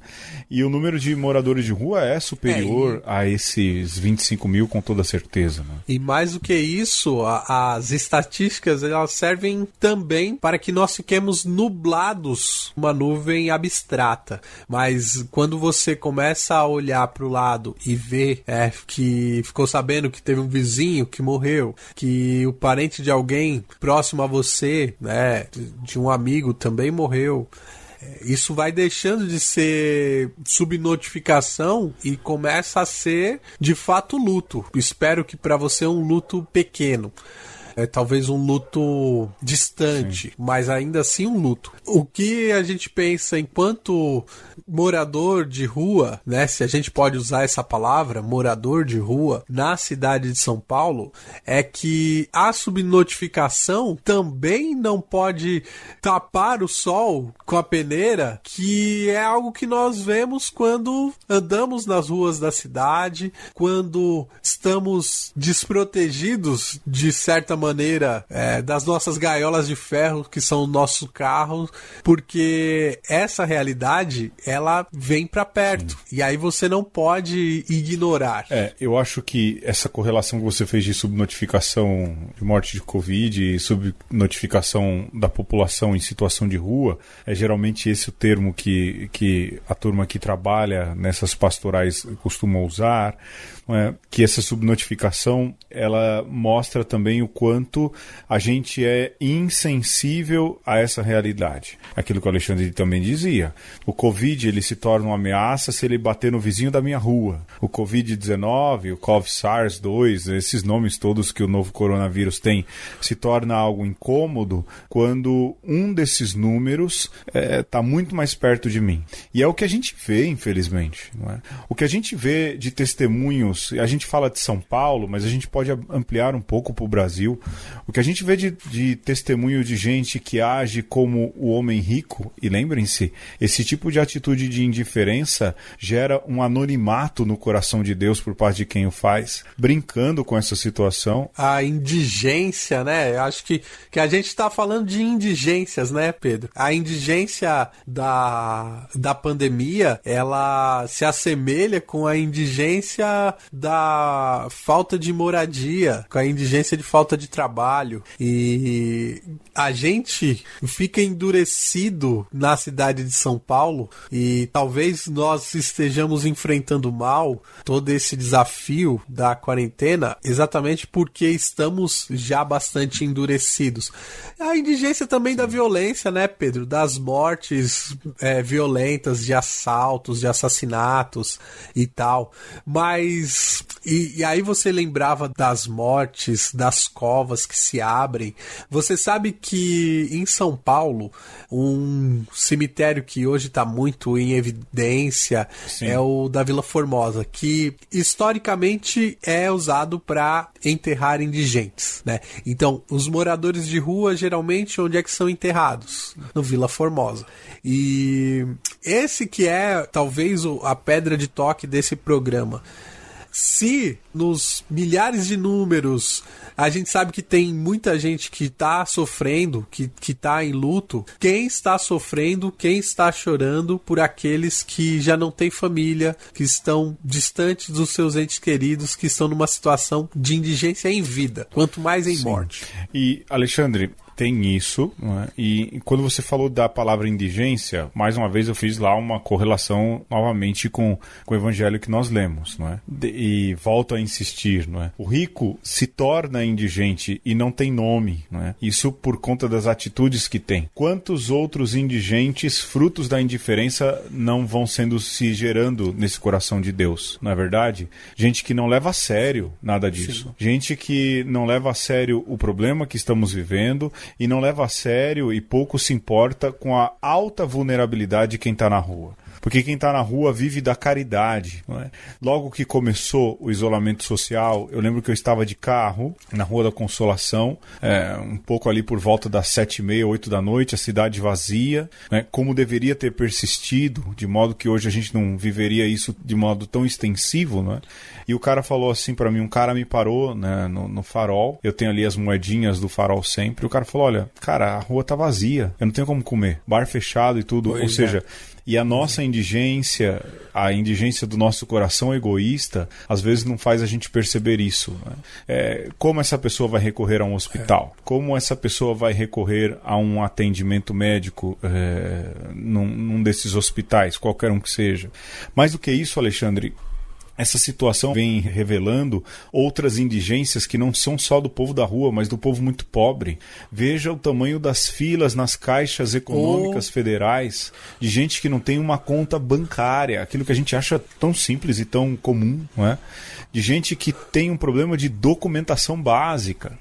E o número de moradores de rua é superior é, e... a esses 25 mil com toda certeza. Né? E mais do que isso, a, as estatísticas elas servem também para que nós fiquemos nublados uma nuvem abstrata. Mas quando você começa a olhar para o lado e ver é, que ficou sabendo que teve um vizinho que morreu, que o parente de alguém próximo a você, né, de um amigo também morreu, isso vai deixando de ser subnotificação e começa a ser de fato luto. Espero que para você é um luto pequeno é talvez um luto distante, Sim. mas ainda assim um luto. O que a gente pensa enquanto morador de rua, né, se a gente pode usar essa palavra, morador de rua, na cidade de São Paulo, é que a subnotificação também não pode tapar o sol com a peneira, que é algo que nós vemos quando andamos nas ruas da cidade, quando estamos desprotegidos de certa maneira maneira é, das nossas gaiolas de ferro que são o nosso carro, porque essa realidade ela vem para perto Sim. e aí você não pode ignorar. É, eu acho que essa correlação que você fez de subnotificação de morte de Covid e subnotificação da população em situação de rua é geralmente esse o termo que, que a turma que trabalha nessas pastorais costuma usar é, que essa subnotificação ela mostra também o quanto a gente é insensível a essa realidade. Aquilo que o Alexandre também dizia. O Covid ele se torna uma ameaça se ele bater no vizinho da minha rua. O Covid-19, o COV-SARS-2, esses nomes todos que o novo coronavírus tem, se torna algo incômodo quando um desses números está é, tá muito mais perto de mim. E é o que a gente vê, infelizmente. É? O que a gente vê de testemunhos a gente fala de São Paulo, mas a gente pode ampliar um pouco para o Brasil. O que a gente vê de, de testemunho de gente que age como o homem rico, e lembrem-se, esse tipo de atitude de indiferença gera um anonimato no coração de Deus por parte de quem o faz, brincando com essa situação. A indigência, né? Acho que, que a gente está falando de indigências, né, Pedro? A indigência da, da pandemia, ela se assemelha com a indigência da falta de moradia, com a indigência de falta de trabalho. E a gente fica endurecido na cidade de São Paulo e talvez nós estejamos enfrentando mal todo esse desafio da quarentena exatamente porque estamos já bastante endurecidos. A indigência também da violência, né, Pedro? Das mortes é, violentas, de assaltos, de assassinatos e tal. Mas e, e, aí você lembrava das mortes, das covas que se abrem. Você sabe que em São Paulo, um cemitério que hoje está muito em evidência Sim. é o da Vila Formosa, que historicamente é usado para enterrar indigentes, né? Então, os moradores de rua geralmente onde é que são enterrados? No Vila Formosa. E esse que é talvez a pedra de toque desse programa se nos milhares de números a gente sabe que tem muita gente que está sofrendo, que, que tá em luto, quem está sofrendo, quem está chorando por aqueles que já não têm família, que estão distantes dos seus entes queridos, que estão numa situação de indigência em vida, quanto mais em Sim. morte. E, Alexandre, tem isso. É? E quando você falou da palavra indigência, mais uma vez eu fiz lá uma correlação novamente com, com o evangelho que nós lemos. Não é? De, e volto a insistir. Não é? O rico se torna indigente e não tem nome. Não é? Isso por conta das atitudes que tem. Quantos outros indigentes, frutos da indiferença, não vão sendo se gerando nesse coração de Deus? Não é verdade? Gente que não leva a sério nada disso. Sim. Gente que não leva a sério o problema que estamos vivendo e não leva a sério e pouco se importa com a alta vulnerabilidade de quem está na rua. Porque quem está na rua vive da caridade. É? Logo que começou o isolamento social, eu lembro que eu estava de carro na Rua da Consolação, é, um pouco ali por volta das sete e meia, oito da noite, a cidade vazia, né? como deveria ter persistido, de modo que hoje a gente não viveria isso de modo tão extensivo. Né? E o cara falou assim para mim, um cara me parou né, no, no, farol, eu tenho ali as moedinhas do farol sempre, o cara falou, olha, cara, a rua tá vazia, eu não tenho como comer, bar fechado e tudo, pois ou é. E a nossa indigência, a indigência do nosso coração egoísta, às vezes não faz a gente perceber isso. Né? É, como essa pessoa vai recorrer a um hospital? É. Como essa pessoa vai recorrer a um atendimento médico é, num, num desses hospitais, qualquer um que seja? Mais do que isso, Alexandre, essa situação vem revelando outras indigências que não são só do povo da rua, mas do povo muito pobre. Veja o tamanho das filas nas caixas econômicas oh. federais de gente que não tem uma conta bancária, aquilo que a gente acha tão simples e tão comum, não é? De gente que tem um problema de documentação básica.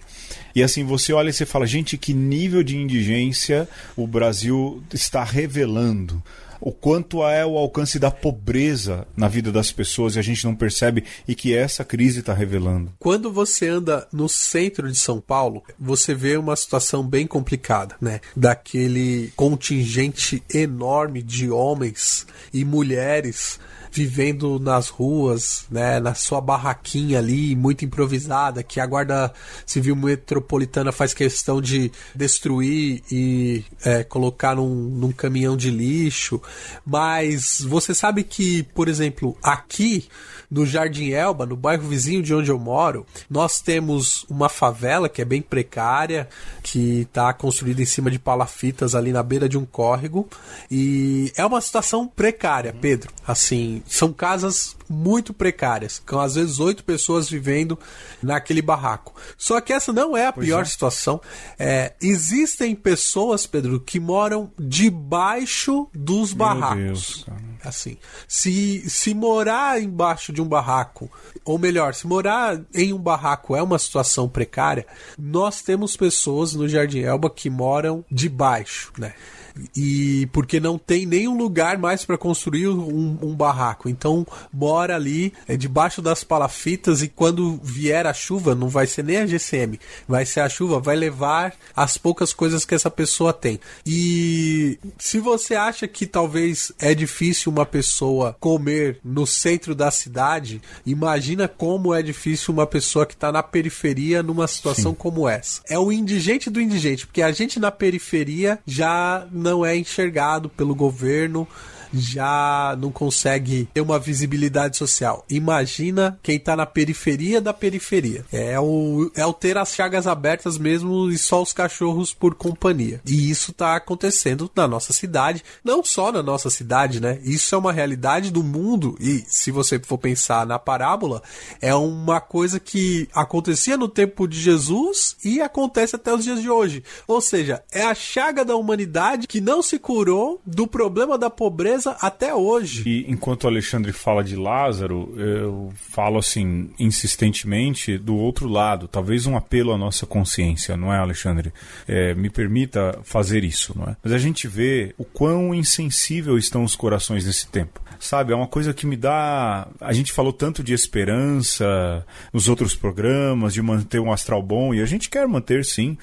E assim, você olha e você fala, gente, que nível de indigência o Brasil está revelando o quanto é o alcance da pobreza na vida das pessoas e a gente não percebe e que essa crise está revelando. Quando você anda no centro de São Paulo, você vê uma situação bem complicada, né? Daquele contingente enorme de homens e mulheres vivendo nas ruas, né, na sua barraquinha ali, muito improvisada, que a Guarda Civil Metropolitana faz questão de destruir e é, colocar num, num caminhão de lixo. Mas você sabe que, por exemplo, aqui no Jardim Elba, no bairro vizinho de onde eu moro, nós temos uma favela que é bem precária, que está construída em cima de palafitas ali na beira de um córrego. E é uma situação precária, Pedro. Assim, são casas muito precárias, com às vezes oito pessoas vivendo naquele barraco. Só que essa não é a pois pior é. situação. É, existem pessoas, Pedro, que moram debaixo dos Meu barracos. Deus, assim, se, se morar embaixo de um barraco, ou melhor, se morar em um barraco é uma situação precária, nós temos pessoas no Jardim Elba que moram debaixo, né? E porque não tem nenhum lugar mais para construir um, um, barraco. Então mora ali é, debaixo das palafitas e quando vier a chuva, não vai ser nem a GCM, vai ser a chuva, vai levar as poucas coisas que essa pessoa tem. E se você acha que talvez é difícil uma pessoa comer no centro da cidade, imagina como é difícil uma pessoa que está na periferia numa situação Sim. como essa. É o indigente do indigente, porque a gente na periferia já não é enxergado pelo governo já não consegue ter uma visibilidade social. Imagina quem tá na periferia da periferia. É o, é o ter as chagas abertas mesmo e só os cachorros por companhia. E isso tá acontecendo na nossa cidade, não só na nossa cidade, né? Isso é uma realidade do mundo e se você for pensar na parábola, é uma coisa que acontecia no tempo de Jesus e acontece até os dias de hoje. Ou seja, é a chaga da humanidade que não se curou do problema da pobreza até hoje. E enquanto o Alexandre fala de Lázaro, eu falo assim, insistentemente, do outro lado, talvez um apelo à nossa consciência, não é, Alexandre? É, me permita fazer isso, não é? Mas a gente vê o quão insensível estão os corações nesse tempo. Sabe, é uma coisa que me dá. A gente falou tanto de esperança nos outros programas, de manter um astral bom, e a gente quer manter sim,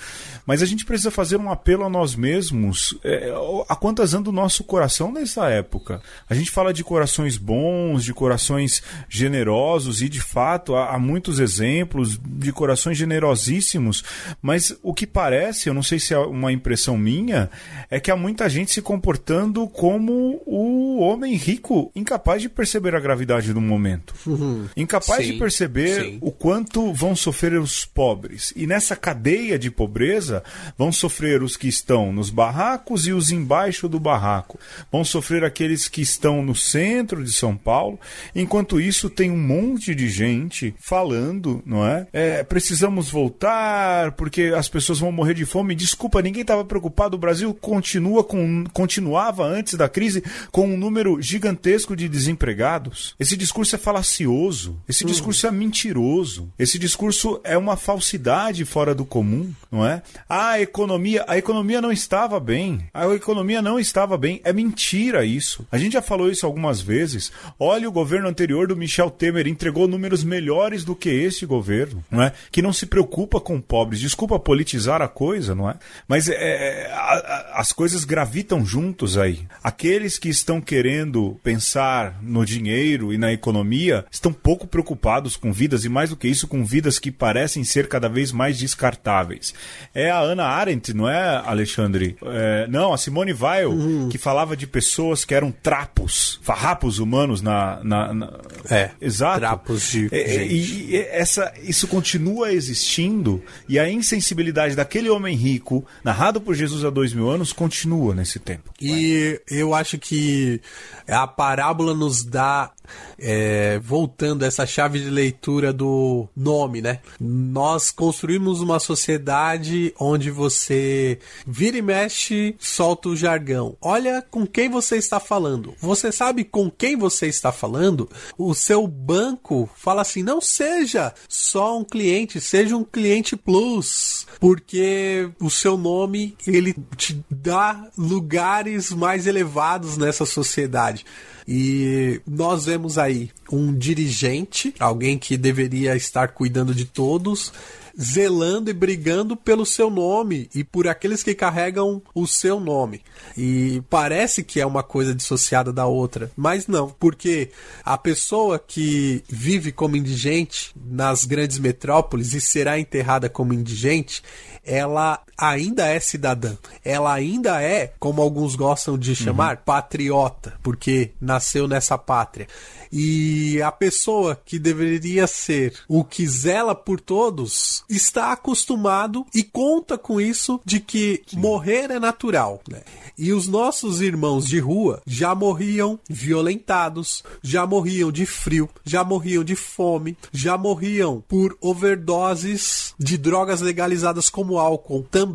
mas a gente precisa fazer um apelo a nós mesmos. É, a quantas anda o nosso coração nessa época? A gente fala de corações bons, de corações generosos, e de fato há, há muitos exemplos de corações generosíssimos, mas o que parece, eu não sei se é uma impressão minha, é que há muita gente se comportando como o homem rico incapaz de perceber a gravidade do momento, uhum. incapaz sim, de perceber sim. o quanto vão sofrer os pobres. E nessa cadeia de pobreza vão sofrer os que estão nos barracos e os embaixo do barraco. Vão sofrer aqueles que estão no centro de São Paulo. Enquanto isso, tem um monte de gente falando, não é? é precisamos voltar porque as pessoas vão morrer de fome. Desculpa, ninguém estava preocupado. O Brasil continua com, continuava antes da crise com um número gigantesco gigantesco de desempregados. Esse discurso é falacioso, esse discurso é mentiroso, esse discurso é uma falsidade fora do comum, não é? A economia, a economia não estava bem. A economia não estava bem. É mentira isso. A gente já falou isso algumas vezes. Olha o governo anterior do Michel Temer entregou números melhores do que este governo, não é? Que não se preocupa com pobres. Desculpa politizar a coisa, não é? Mas é, é a, a, as coisas gravitam juntos aí. Aqueles que estão querendo pensar pensar no dinheiro e na economia estão pouco preocupados com vidas e mais do que isso com vidas que parecem ser cada vez mais descartáveis. É a Ana Arendt, não é, Alexandre? É, não, a Simone Weil, uhum. que falava de pessoas que eram trapos, farrapos humanos na, na, na... É, exato. Trapos de é, é e, e, essa, isso continua existindo e a insensibilidade daquele homem rico, narrado por Jesus há dois mil anos, continua nesse tempo. E eu acho que a parábola nos dá é, voltando a essa chave de leitura do nome, né? Nós construímos uma sociedade onde você vira e mexe, solta o jargão. Olha com quem você está falando. Você sabe com quem você está falando? O seu banco fala assim: não seja só um cliente, seja um cliente plus, porque o seu nome ele te dá lugares mais elevados nessa sociedade. E nós vemos aí um dirigente, alguém que deveria estar cuidando de todos, zelando e brigando pelo seu nome e por aqueles que carregam o seu nome. E parece que é uma coisa dissociada da outra, mas não, porque a pessoa que vive como indigente nas grandes metrópoles e será enterrada como indigente, ela ainda é cidadã. Ela ainda é, como alguns gostam de chamar, uhum. patriota, porque nasceu nessa pátria. E a pessoa que deveria ser o que zela por todos está acostumado e conta com isso de que Sim. morrer é natural. Né? E os nossos irmãos de rua já morriam violentados, já morriam de frio, já morriam de fome, já morriam por overdoses de drogas legalizadas como álcool também.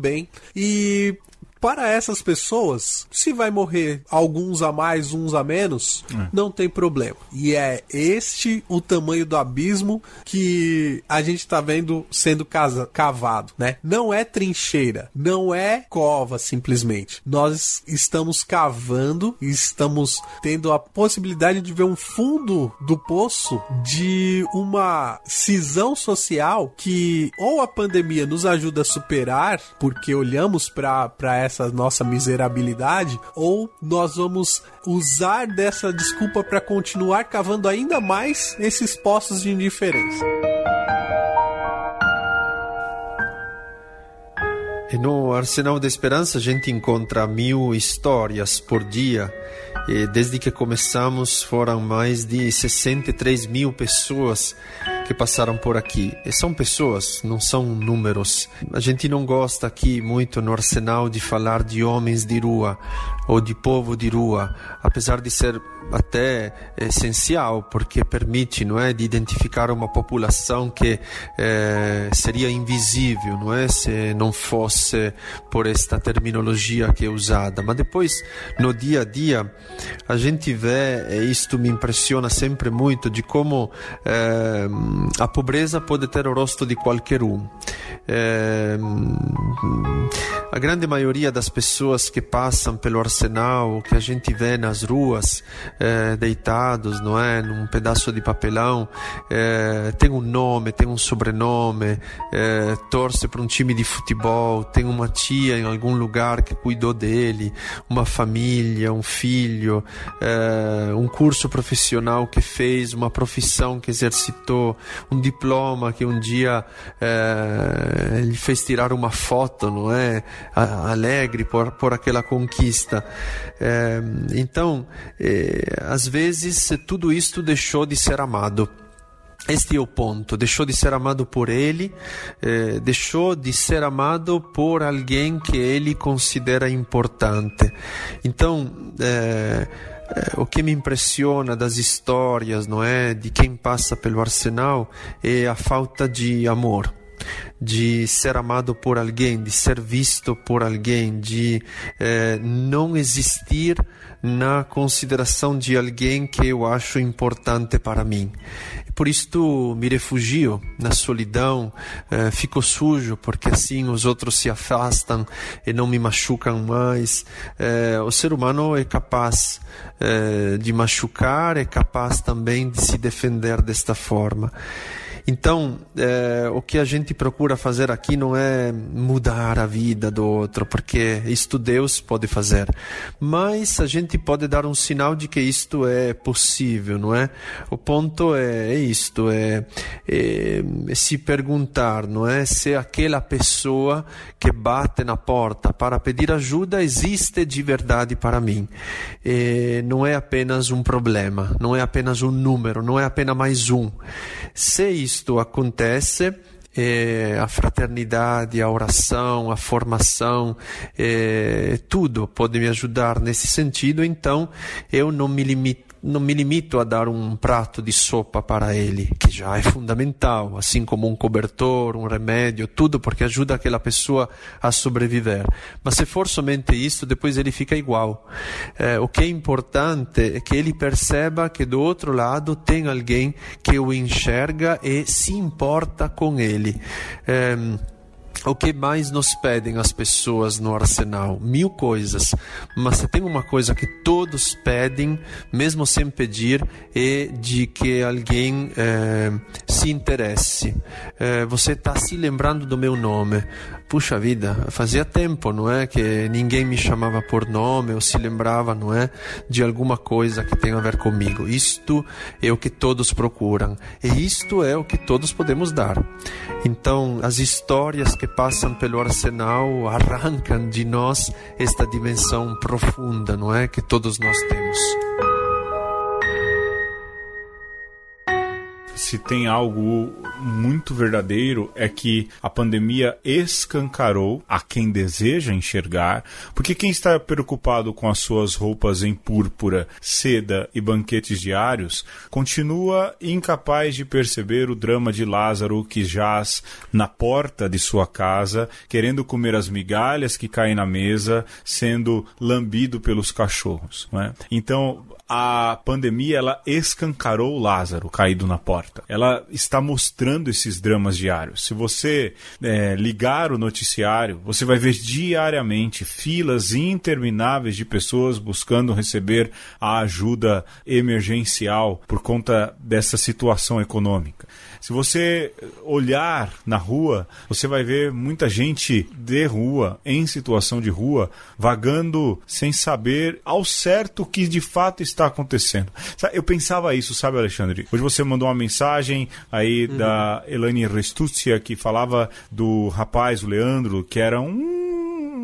E para essas pessoas, se vai morrer alguns a mais, uns a menos, é. não tem problema. E é este o tamanho do abismo que a gente está vendo sendo casa, cavado, né? Não é trincheira, não é cova simplesmente. Nós estamos cavando e estamos tendo a possibilidade de ver um fundo do poço de uma cisão social que ou a pandemia nos ajuda a superar, porque olhamos para essa nossa miserabilidade, ou nós vamos usar dessa desculpa para continuar cavando ainda mais esses poços de indiferença. E no Arsenal da Esperança a gente encontra mil histórias por dia. E desde que começamos foram mais de 63 mil pessoas que passaram por aqui. E são pessoas, não são números. A gente não gosta aqui muito no Arsenal de falar de homens de rua ou de povo de rua, apesar de ser até essencial porque permite não é de identificar uma população que é, seria invisível não é se não fosse por esta terminologia que é usada. Mas depois no dia a dia a gente vê e isto me impressiona sempre muito de como é, a pobreza pode ter o rosto de qualquer um é, a grande maioria das pessoas que passam pelo arsenal que a gente vê nas ruas é, deitados, não é, num pedaço de papelão, é, tem um nome, tem um sobrenome, é, torce para um time de futebol, tem uma tia em algum lugar que cuidou dele, uma família, um filho, um curso profissional que fez, uma profissão que exercitou, um diploma que um dia é, ele fez tirar uma foto, não é, alegre por, por aquela conquista. É, então às vezes tudo isto deixou de ser amado. Este é o ponto. Deixou de ser amado por ele, eh, deixou de ser amado por alguém que ele considera importante. Então, o que me impressiona das histórias, não é, de quem passa pelo arsenal, é a falta de amor de ser amado por alguém, de ser visto por alguém, de eh, não existir na consideração de alguém que eu acho importante para mim. Por isto me refugio na solidão, eh, fico sujo porque assim os outros se afastam e não me machucam mais. Eh, o ser humano é capaz eh, de machucar, é capaz também de se defender desta forma. Então, é, o que a gente procura fazer aqui não é mudar a vida do outro, porque isto Deus pode fazer. Mas a gente pode dar um sinal de que isto é possível, não é? O ponto é, é isto, é, é, é se perguntar, não é? Se aquela pessoa que bate na porta para pedir ajuda existe de verdade para mim. É, não é apenas um problema, não é apenas um número, não é apenas mais um. Se isto acontece, é, a fraternidade, a oração, a formação, é, tudo pode me ajudar nesse sentido. Então, eu não me limito não me limito a dar um prato de sopa para ele, que já é fundamental, assim como um cobertor, um remédio, tudo porque ajuda aquela pessoa a sobreviver. Mas se for somente isso, depois ele fica igual. É, o que é importante é que ele perceba que do outro lado tem alguém que o enxerga e se importa com ele. É, o que mais nos pedem as pessoas no arsenal? Mil coisas. Mas se tem uma coisa que todos pedem, mesmo sem pedir, é de que alguém é, se interesse. É, você está se lembrando do meu nome puxa vida, fazia tempo, não é, que ninguém me chamava por nome ou se lembrava, não é, de alguma coisa que tem a ver comigo. Isto é o que todos procuram e isto é o que todos podemos dar. Então, as histórias que passam pelo arsenal arrancam de nós esta dimensão profunda, não é, que todos nós temos. Se tem algo muito verdadeiro é que a pandemia escancarou a quem deseja enxergar, porque quem está preocupado com as suas roupas em púrpura, seda e banquetes diários continua incapaz de perceber o drama de Lázaro que jaz na porta de sua casa, querendo comer as migalhas que caem na mesa, sendo lambido pelos cachorros. É? Então, a pandemia ela escancarou Lázaro caído na porta. Ela está mostrando esses dramas diários. Se você é, ligar o noticiário, você vai ver diariamente filas intermináveis de pessoas buscando receber a ajuda emergencial por conta dessa situação econômica. Se você olhar na rua, você vai ver muita gente de rua, em situação de rua, vagando sem saber ao certo o que de fato está acontecendo. Eu pensava isso, sabe, Alexandre? Hoje você mandou uma mensagem aí uhum. da Elaine Restuzia que falava do rapaz, o Leandro, que era um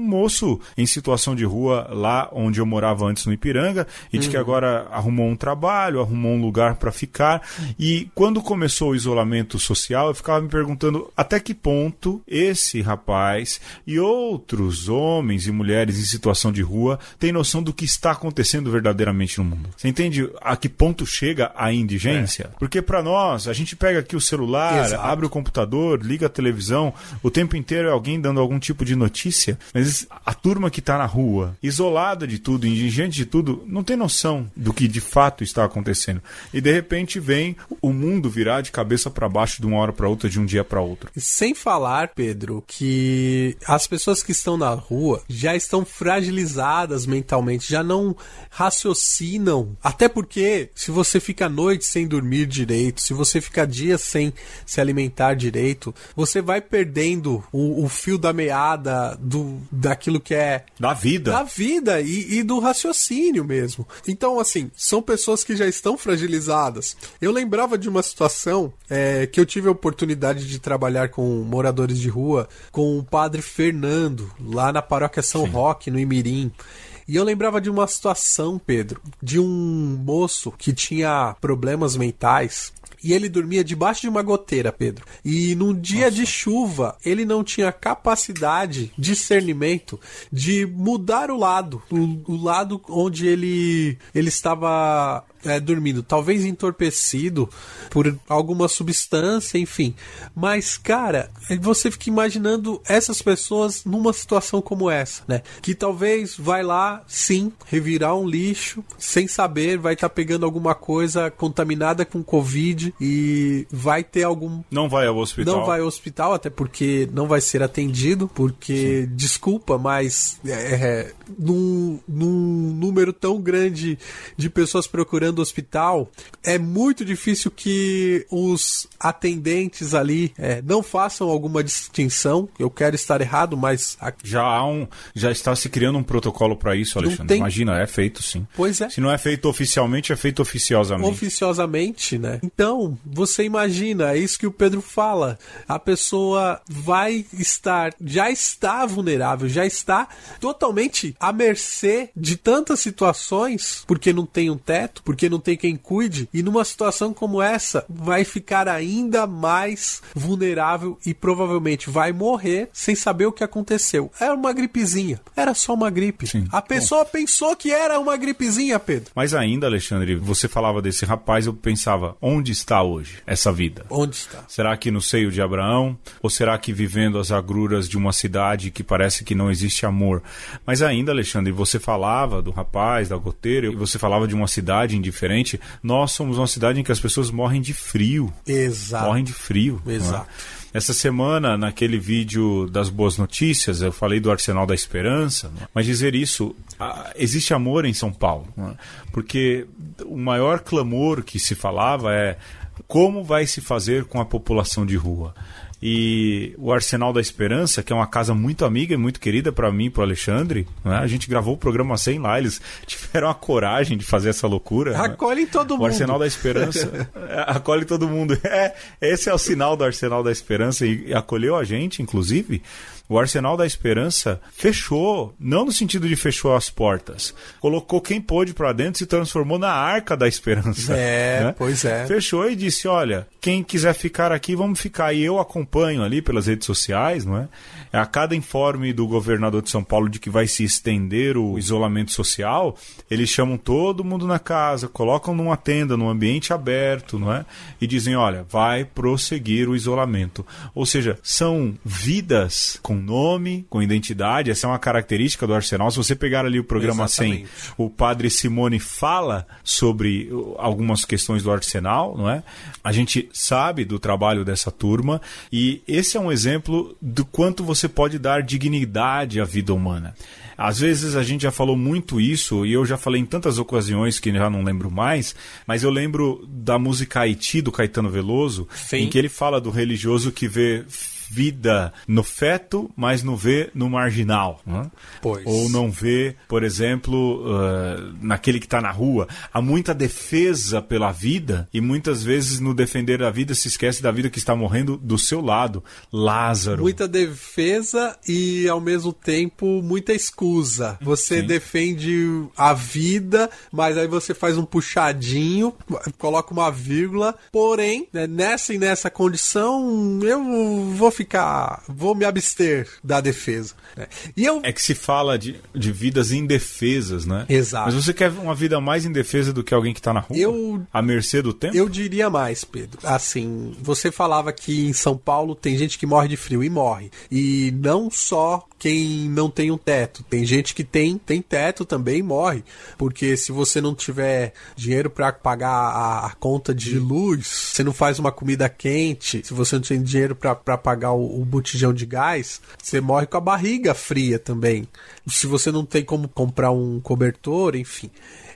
moço em situação de rua lá onde eu morava antes no Ipiranga e de que uhum. agora arrumou um trabalho, arrumou um lugar para ficar. E quando começou o isolamento social, eu ficava me perguntando até que ponto esse rapaz e outros homens e mulheres em situação de rua têm noção do que está acontecendo verdadeiramente no mundo. Você entende a que ponto chega a indigência? É. Porque para nós, a gente pega aqui o celular, Exato. abre o computador, liga a televisão, o tempo inteiro é alguém dando algum tipo de notícia, mas a turma que está na rua, isolada de tudo, indigente de tudo, não tem noção do que de fato está acontecendo. E de repente vem o mundo virar de cabeça para baixo de uma hora para outra, de um dia para outro. Sem falar, Pedro, que as pessoas que estão na rua já estão fragilizadas mentalmente, já não raciocinam. Até porque, se você fica a noite sem dormir direito, se você fica dias sem se alimentar direito, você vai perdendo o, o fio da meada do, daquilo que é. Da vida. Da vida e, e do raciocínio mesmo. Então, assim, são pessoas que já estão fragilizadas. Eu lembrava de uma situação é, que eu tive a oportunidade de trabalhar com moradores de rua, com o padre Fernando, lá na paróquia São Sim. Roque, no Imirim. E eu lembrava de uma situação, Pedro, de um moço que tinha problemas mentais e ele dormia debaixo de uma goteira, Pedro. E num dia Nossa. de chuva, ele não tinha capacidade, discernimento de mudar o lado, o, o lado onde ele ele estava é, dormindo, talvez entorpecido por alguma substância, enfim. Mas, cara, você fica imaginando essas pessoas numa situação como essa, né? Que talvez vai lá, sim, revirar um lixo, sem saber, vai estar tá pegando alguma coisa contaminada com Covid e vai ter algum. Não vai ao hospital. Não vai ao hospital, até porque não vai ser atendido, porque, sim. desculpa, mas é, é, num, num número tão grande de pessoas procurando do hospital, é muito difícil que os atendentes ali é, não façam alguma distinção. Eu quero estar errado, mas. Já há um. Já está se criando um protocolo para isso, Alexandre. Tem... Imagina, é feito sim. Pois é. Se não é feito oficialmente, é feito oficiosamente. Oficiosamente, né? Então, você imagina, é isso que o Pedro fala. A pessoa vai estar, já está vulnerável, já está totalmente à mercê de tantas situações, porque não tem um teto, porque porque não tem quem cuide, e numa situação como essa, vai ficar ainda mais vulnerável e provavelmente vai morrer sem saber o que aconteceu. Era uma gripezinha, era só uma gripe. Sim. A pessoa Bom. pensou que era uma gripezinha, Pedro. Mas ainda, Alexandre, você falava desse rapaz, eu pensava, onde está hoje essa vida? Onde está? Será que no seio de Abraão? Ou será que vivendo as agruras de uma cidade que parece que não existe amor? Mas ainda, Alexandre, você falava do rapaz, da goteira, e você falava de uma cidade indiferente. Nós somos uma cidade em que as pessoas morrem de frio. Exato. Morrem de frio. é? Exato. Essa semana, naquele vídeo das boas notícias, eu falei do Arsenal da Esperança, né? mas dizer isso, existe amor em São Paulo, né? porque o maior clamor que se falava é como vai se fazer com a população de rua. E o Arsenal da Esperança, que é uma casa muito amiga e muito querida para mim e para Alexandre, né? a gente gravou o programa 100 lá, eles tiveram a coragem de fazer essa loucura. né? Acolhem todo O mundo. Arsenal da Esperança é, acolhe todo mundo. É, esse é o sinal do Arsenal da Esperança e acolheu a gente, inclusive. O Arsenal da Esperança fechou, não no sentido de fechou as portas, colocou quem pôde para dentro e se transformou na Arca da Esperança. É, né? pois é. Fechou e disse: olha, quem quiser ficar aqui, vamos ficar. E eu acompanho ali pelas redes sociais, não é? A cada informe do governador de São Paulo de que vai se estender o isolamento social, eles chamam todo mundo na casa, colocam numa tenda, num ambiente aberto, não é? E dizem: olha, vai prosseguir o isolamento. Ou seja, são vidas com nome, com identidade. Essa é uma característica do Arsenal. Se você pegar ali o programa 100, Exatamente. o padre Simone fala sobre uh, algumas questões do Arsenal, não é? A gente sabe do trabalho dessa turma e esse é um exemplo do quanto você pode dar dignidade à vida humana. Às vezes a gente já falou muito isso e eu já falei em tantas ocasiões que já não lembro mais, mas eu lembro da música Haiti do Caetano Veloso, Sim. em que ele fala do religioso que vê vida no feto, mas não vê no marginal. né? Ou não vê, por exemplo, uh, naquele que está na rua. Há muita defesa pela vida e muitas vezes no defender a vida se esquece da vida que está morrendo do seu lado. Lázaro. Muita defesa e ao mesmo tempo muita escusa. Você Sim. defende a vida, mas aí você faz um puxadinho, coloca uma vírgula. Porém, né, nessa e nessa condição, eu vou ficar, vou me abster da defesa. né? E eu É que se fala de, de vidas indefesas, né? Exato. Mas você quer uma vida mais indefesa do que alguém que está na rua? Eu- À mercê do tempo? Eu diria mais, Pedro. Assim, você falava que em São Paulo tem gente que morre de frio e morre. E não só quem não tem um teto. Tem gente que tem, tem teto também e morre. Porque se você não tiver dinheiro para pagar a, a conta de luz, você não faz uma comida quente, se você não tem dinheiro para pagar o, o botijão de gás, você morre com a barriga fria também. Se você não tem como comprar um cobertor, enfim.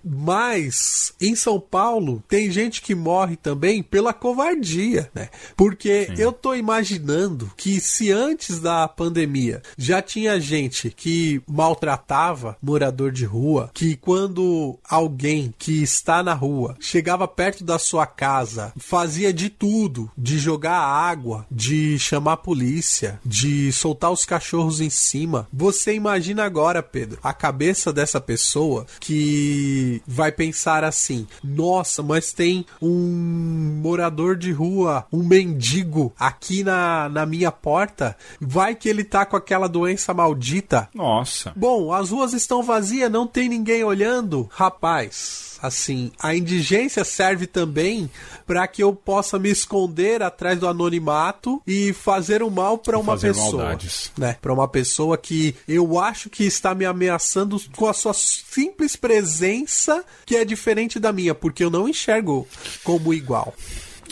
Mas em São Paulo tem gente que morre também pela covardia, né? Porque eu tô imaginando que se antes da pandemia já tinha gente que maltratava morador de rua, que quando alguém que está na rua chegava perto da sua casa, fazia de tudo, de jogar água, de chamar a polícia, de soltar os cachorros em cima. Você imagina agora, Pedro, a cabeça dessa pessoa que vai pensar assim: nossa, mas tem um morador de rua, um mendigo aqui na, na minha porta. Vai que ele tá com aquela doença maldita. Nossa. Bom, as ruas estão vazias, não tem ninguém olhando. Rapaz, assim, a indigência serve também para que eu possa me esconder atrás do anonimato e fazer o mal para uma fazer pessoa, maldades. né? Para uma pessoa que eu acho que está me ameaçando com a sua simples presença, que é diferente da minha, porque eu não enxergo como igual.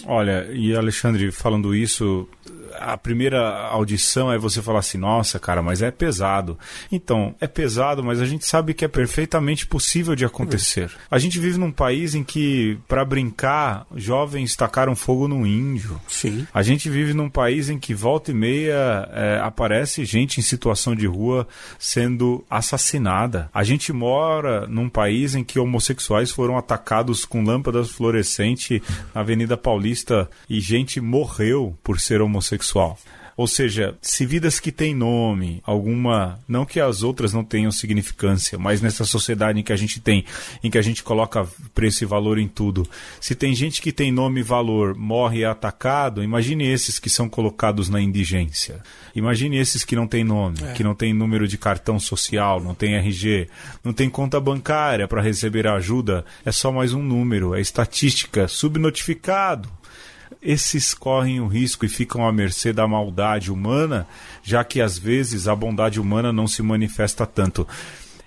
Olha, e Alexandre, falando isso, a primeira audição é você falar assim: nossa, cara, mas é pesado. Então, é pesado, mas a gente sabe que é perfeitamente possível de acontecer. A gente vive num país em que, para brincar, jovens tacaram fogo num índio. Sim. A gente vive num país em que volta e meia é, aparece gente em situação de rua sendo assassinada. A gente mora num país em que homossexuais foram atacados com lâmpadas fluorescentes na Avenida Paulista e gente morreu por ser homossexual. Ou seja, se vidas que têm nome, alguma. Não que as outras não tenham significância, mas nessa sociedade em que a gente tem, em que a gente coloca preço e valor em tudo, se tem gente que tem nome e valor, morre atacado, imagine esses que são colocados na indigência. Imagine esses que não têm nome, é. que não têm número de cartão social, não tem RG, não tem conta bancária para receber ajuda, é só mais um número, é estatística, subnotificado esses correm o risco e ficam à mercê da maldade humana, já que às vezes a bondade humana não se manifesta tanto.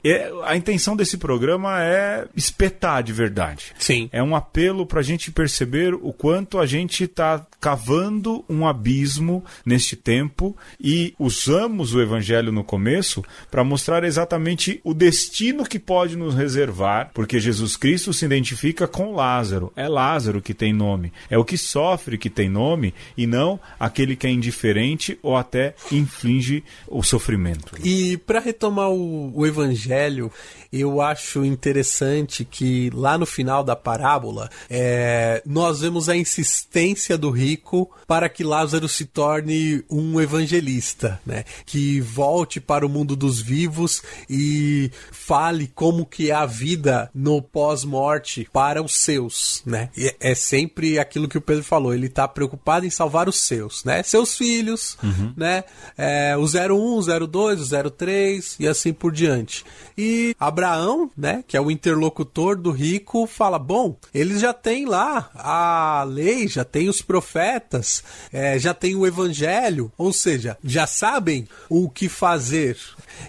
É, a intenção desse programa é espetar de verdade. Sim. É um apelo para a gente perceber o quanto a gente está cavando um abismo neste tempo e usamos o evangelho no começo para mostrar exatamente o destino que pode nos reservar, porque Jesus Cristo se identifica com Lázaro. É Lázaro que tem nome. É o que sofre que tem nome e não aquele que é indiferente ou até inflige o sofrimento. E para retomar o, o evangelho evangelho, eu acho interessante que lá no final da parábola, é, nós vemos a insistência do rico para que Lázaro se torne um evangelista, né? Que volte para o mundo dos vivos e fale como que é a vida no pós-morte para os seus, né? E é sempre aquilo que o Pedro falou, ele está preocupado em salvar os seus, né? Seus filhos, uhum. né? É, o 01, 02, o 03 e assim por diante. E Abraão, né, que é o interlocutor do rico, fala: bom, eles já têm lá a lei, já tem os profetas, é, já tem o evangelho, ou seja, já sabem o que fazer.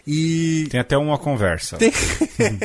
E tem até uma conversa. Tem...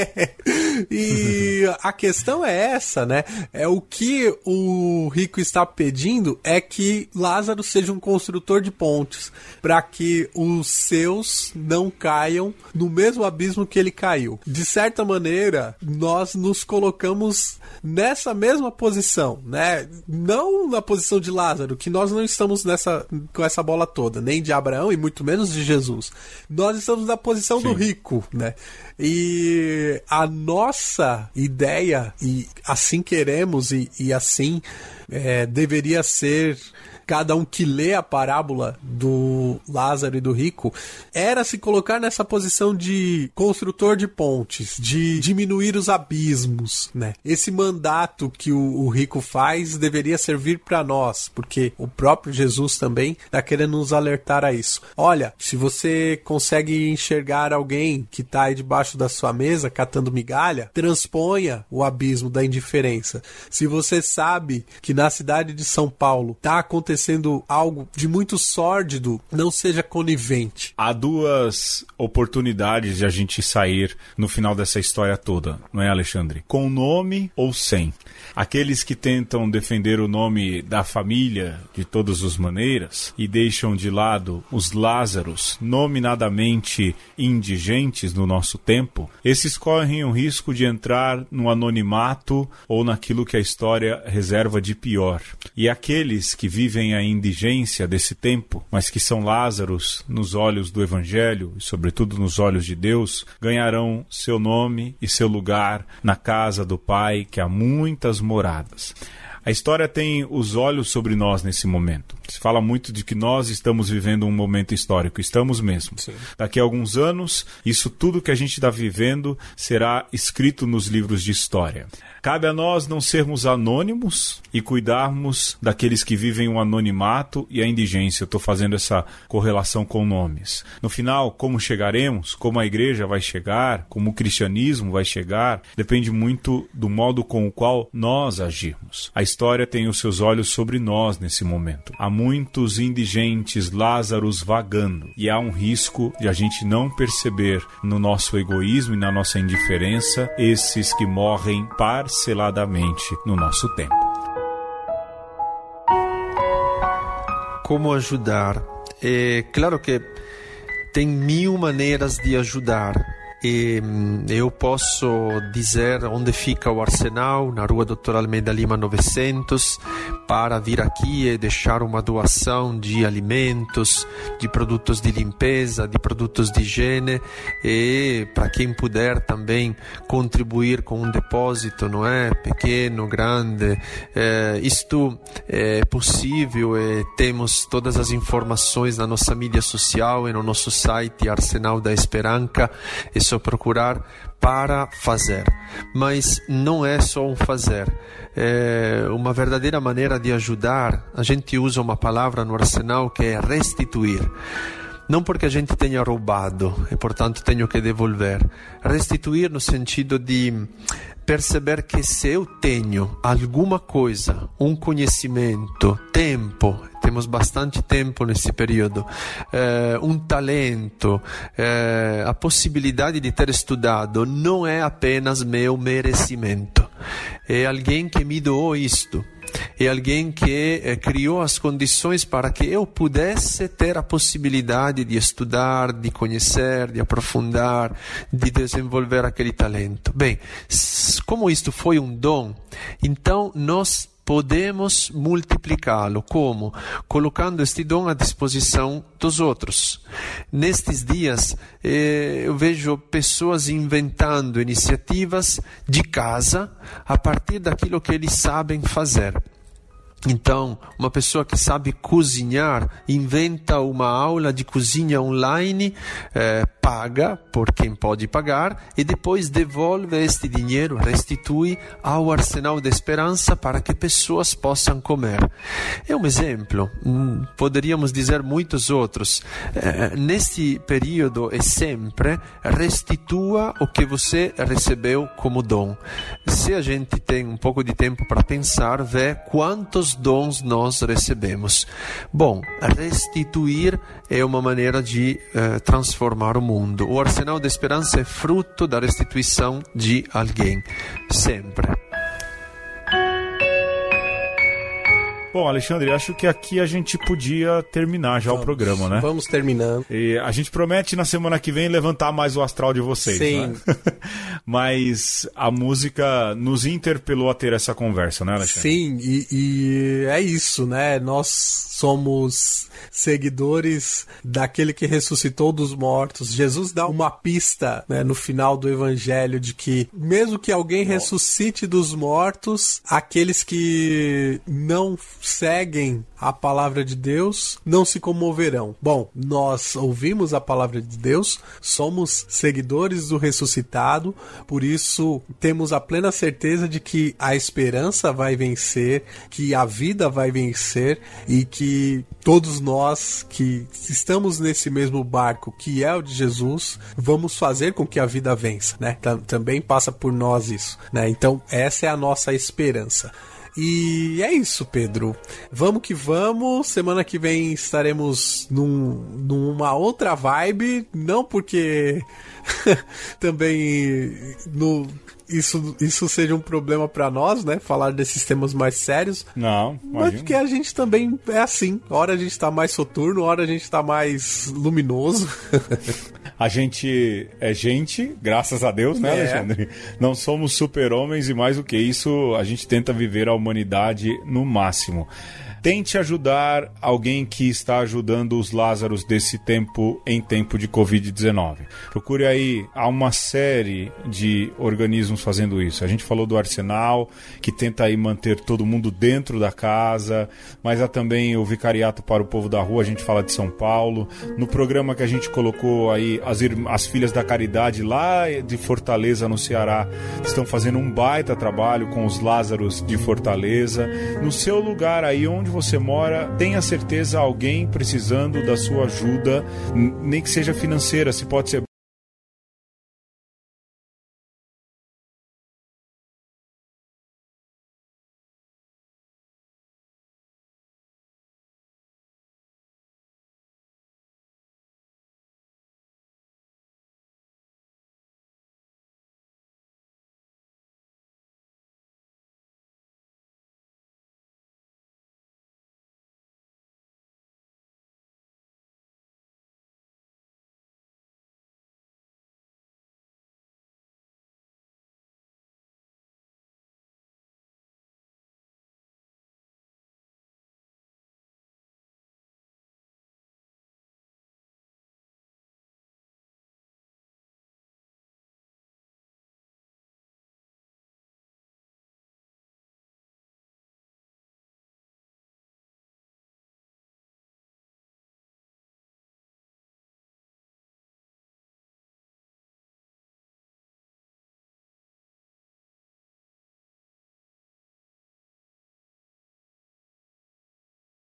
e a questão é essa, né? É o que o rico está pedindo é que Lázaro seja um construtor de pontes para que os seus não caiam no mesmo abismo que ele caiu. De certa maneira, nós nos colocamos nessa mesma posição, né? Não na posição de Lázaro, que nós não estamos nessa com essa bola toda, nem de Abraão e muito menos de Jesus. Nós estamos na posição Sim. do rico, né? E a nossa ideia, e assim queremos, e, e assim é, deveria ser cada um que lê a parábola do Lázaro e do rico, era se colocar nessa posição de construtor de pontes, de diminuir os abismos, né? Esse mandato que o, o rico faz deveria servir para nós, porque o próprio Jesus também está querendo nos alertar a isso. Olha, se você consegue enxergar alguém que está aí debaixo da sua mesa catando migalha, transponha o abismo da indiferença. Se você sabe que na cidade de São Paulo está acontecendo acontecendo algo de muito sórdido, não seja conivente. Há duas oportunidades de a gente sair no final dessa história toda, não é, Alexandre? Com nome ou sem. Aqueles que tentam defender o nome da família de todas as maneiras e deixam de lado os Lázaros, nominadamente indigentes no nosso tempo, esses correm o risco de entrar no anonimato ou naquilo que a história reserva de pior. E aqueles que vivem a indigência desse tempo, mas que são Lázaros nos olhos do Evangelho e, sobretudo, nos olhos de Deus, ganharão seu nome e seu lugar na casa do Pai, que há muitas moradas. A história tem os olhos sobre nós nesse momento. Se fala muito de que nós estamos vivendo um momento histórico, estamos mesmo. Sim. Daqui a alguns anos, isso tudo que a gente está vivendo será escrito nos livros de história. Cabe a nós não sermos anônimos e cuidarmos daqueles que vivem o anonimato e a indigência. Estou fazendo essa correlação com nomes. No final, como chegaremos, como a igreja vai chegar, como o cristianismo vai chegar, depende muito do modo com o qual nós agirmos. A história tem os seus olhos sobre nós nesse momento. Há muitos indigentes Lázaros vagando e há um risco de a gente não perceber no nosso egoísmo e na nossa indiferença esses que morrem parceladamente no nosso tempo. Como ajudar? É claro que tem mil maneiras de ajudar. E hum, eu posso dizer onde fica o Arsenal, na rua Dr. Almeida Lima 900, para vir aqui e deixar uma doação de alimentos, de produtos de limpeza, de produtos de higiene e para quem puder também contribuir com um depósito, não é? Pequeno, grande. É, isto é possível e temos todas as informações na nossa mídia social e no nosso site Arsenal da Esperança. É procurar para fazer. Mas não é só um fazer. É uma verdadeira maneira de ajudar. A gente usa uma palavra no arsenal que é restituir. Não porque a gente tenha roubado e, portanto, tenho que devolver. Restituir no sentido de perceber que se eu tenho alguma coisa, um conhecimento, tempo, temos bastante tempo nesse período, eh, um talento, eh, a possibilidade de ter estudado, não é apenas meu merecimento. É alguém que me doou isto é alguém que eh, criou as condições para que eu pudesse ter a possibilidade de estudar, de conhecer, de aprofundar, de desenvolver aquele talento. Bem, como isto foi um dom, então nós podemos multiplicá-lo. Como? Colocando este dom à disposição dos outros. Nestes dias, eh, eu vejo pessoas inventando iniciativas de casa a partir daquilo que eles sabem fazer. Então, uma pessoa que sabe cozinhar inventa uma aula de cozinha online, eh, paga por quem pode pagar e depois devolve este dinheiro, restitui ao arsenal de esperança para que pessoas possam comer. É um exemplo, hum, poderíamos dizer muitos outros. Eh, neste período e sempre, restitua o que você recebeu como dom. Se a gente tem um pouco de tempo para pensar, vê quantos dons nós recebemos. Bom, restituir é uma maneira de eh, transformar o mundo. O arsenal da esperança é fruto da restituição de alguém, sempre. Bom, Alexandre, acho que aqui a gente podia terminar já vamos, o programa, né? Vamos terminando. E a gente promete na semana que vem levantar mais o astral de vocês. Sim. Né? Mas a música nos interpelou a ter essa conversa, né, Alexandre? Sim, e, e é isso, né? Nós somos seguidores daquele que ressuscitou dos mortos. Jesus dá uma pista né, no final do evangelho de que, mesmo que alguém ressuscite dos mortos, aqueles que não seguem a palavra de Deus não se comoverão. Bom, nós ouvimos a palavra de Deus, somos seguidores do ressuscitado, por isso temos a plena certeza de que a esperança vai vencer, que a vida vai vencer e que todos nós que estamos nesse mesmo barco que é o de Jesus, vamos fazer com que a vida vença, né? Também passa por nós isso, né? Então, essa é a nossa esperança. E é isso, Pedro. Vamos que vamos. Semana que vem estaremos num, numa outra vibe. Não porque também no, isso, isso seja um problema para nós, né? Falar desses temas mais sérios. Não, imagina. Mas porque a gente também é assim. Hora a gente tá mais soturno, hora a gente tá mais luminoso. a gente é gente, graças a Deus, né, é. Alexandre? Não somos super-homens e mais do que isso, a gente tenta viver a humanidade no máximo. Tente ajudar alguém que está ajudando os Lázaros desse tempo em tempo de Covid-19. Procure aí, há uma série de organismos fazendo isso. A gente falou do Arsenal, que tenta aí manter todo mundo dentro da casa, mas há também o Vicariato para o Povo da Rua, a gente fala de São Paulo. No programa que a gente colocou aí, as, as Filhas da Caridade lá de Fortaleza, no Ceará, estão fazendo um baita trabalho com os Lázaros de Fortaleza. No seu lugar aí onde você mora, tenha certeza alguém precisando da sua ajuda, nem que seja financeira, se pode ser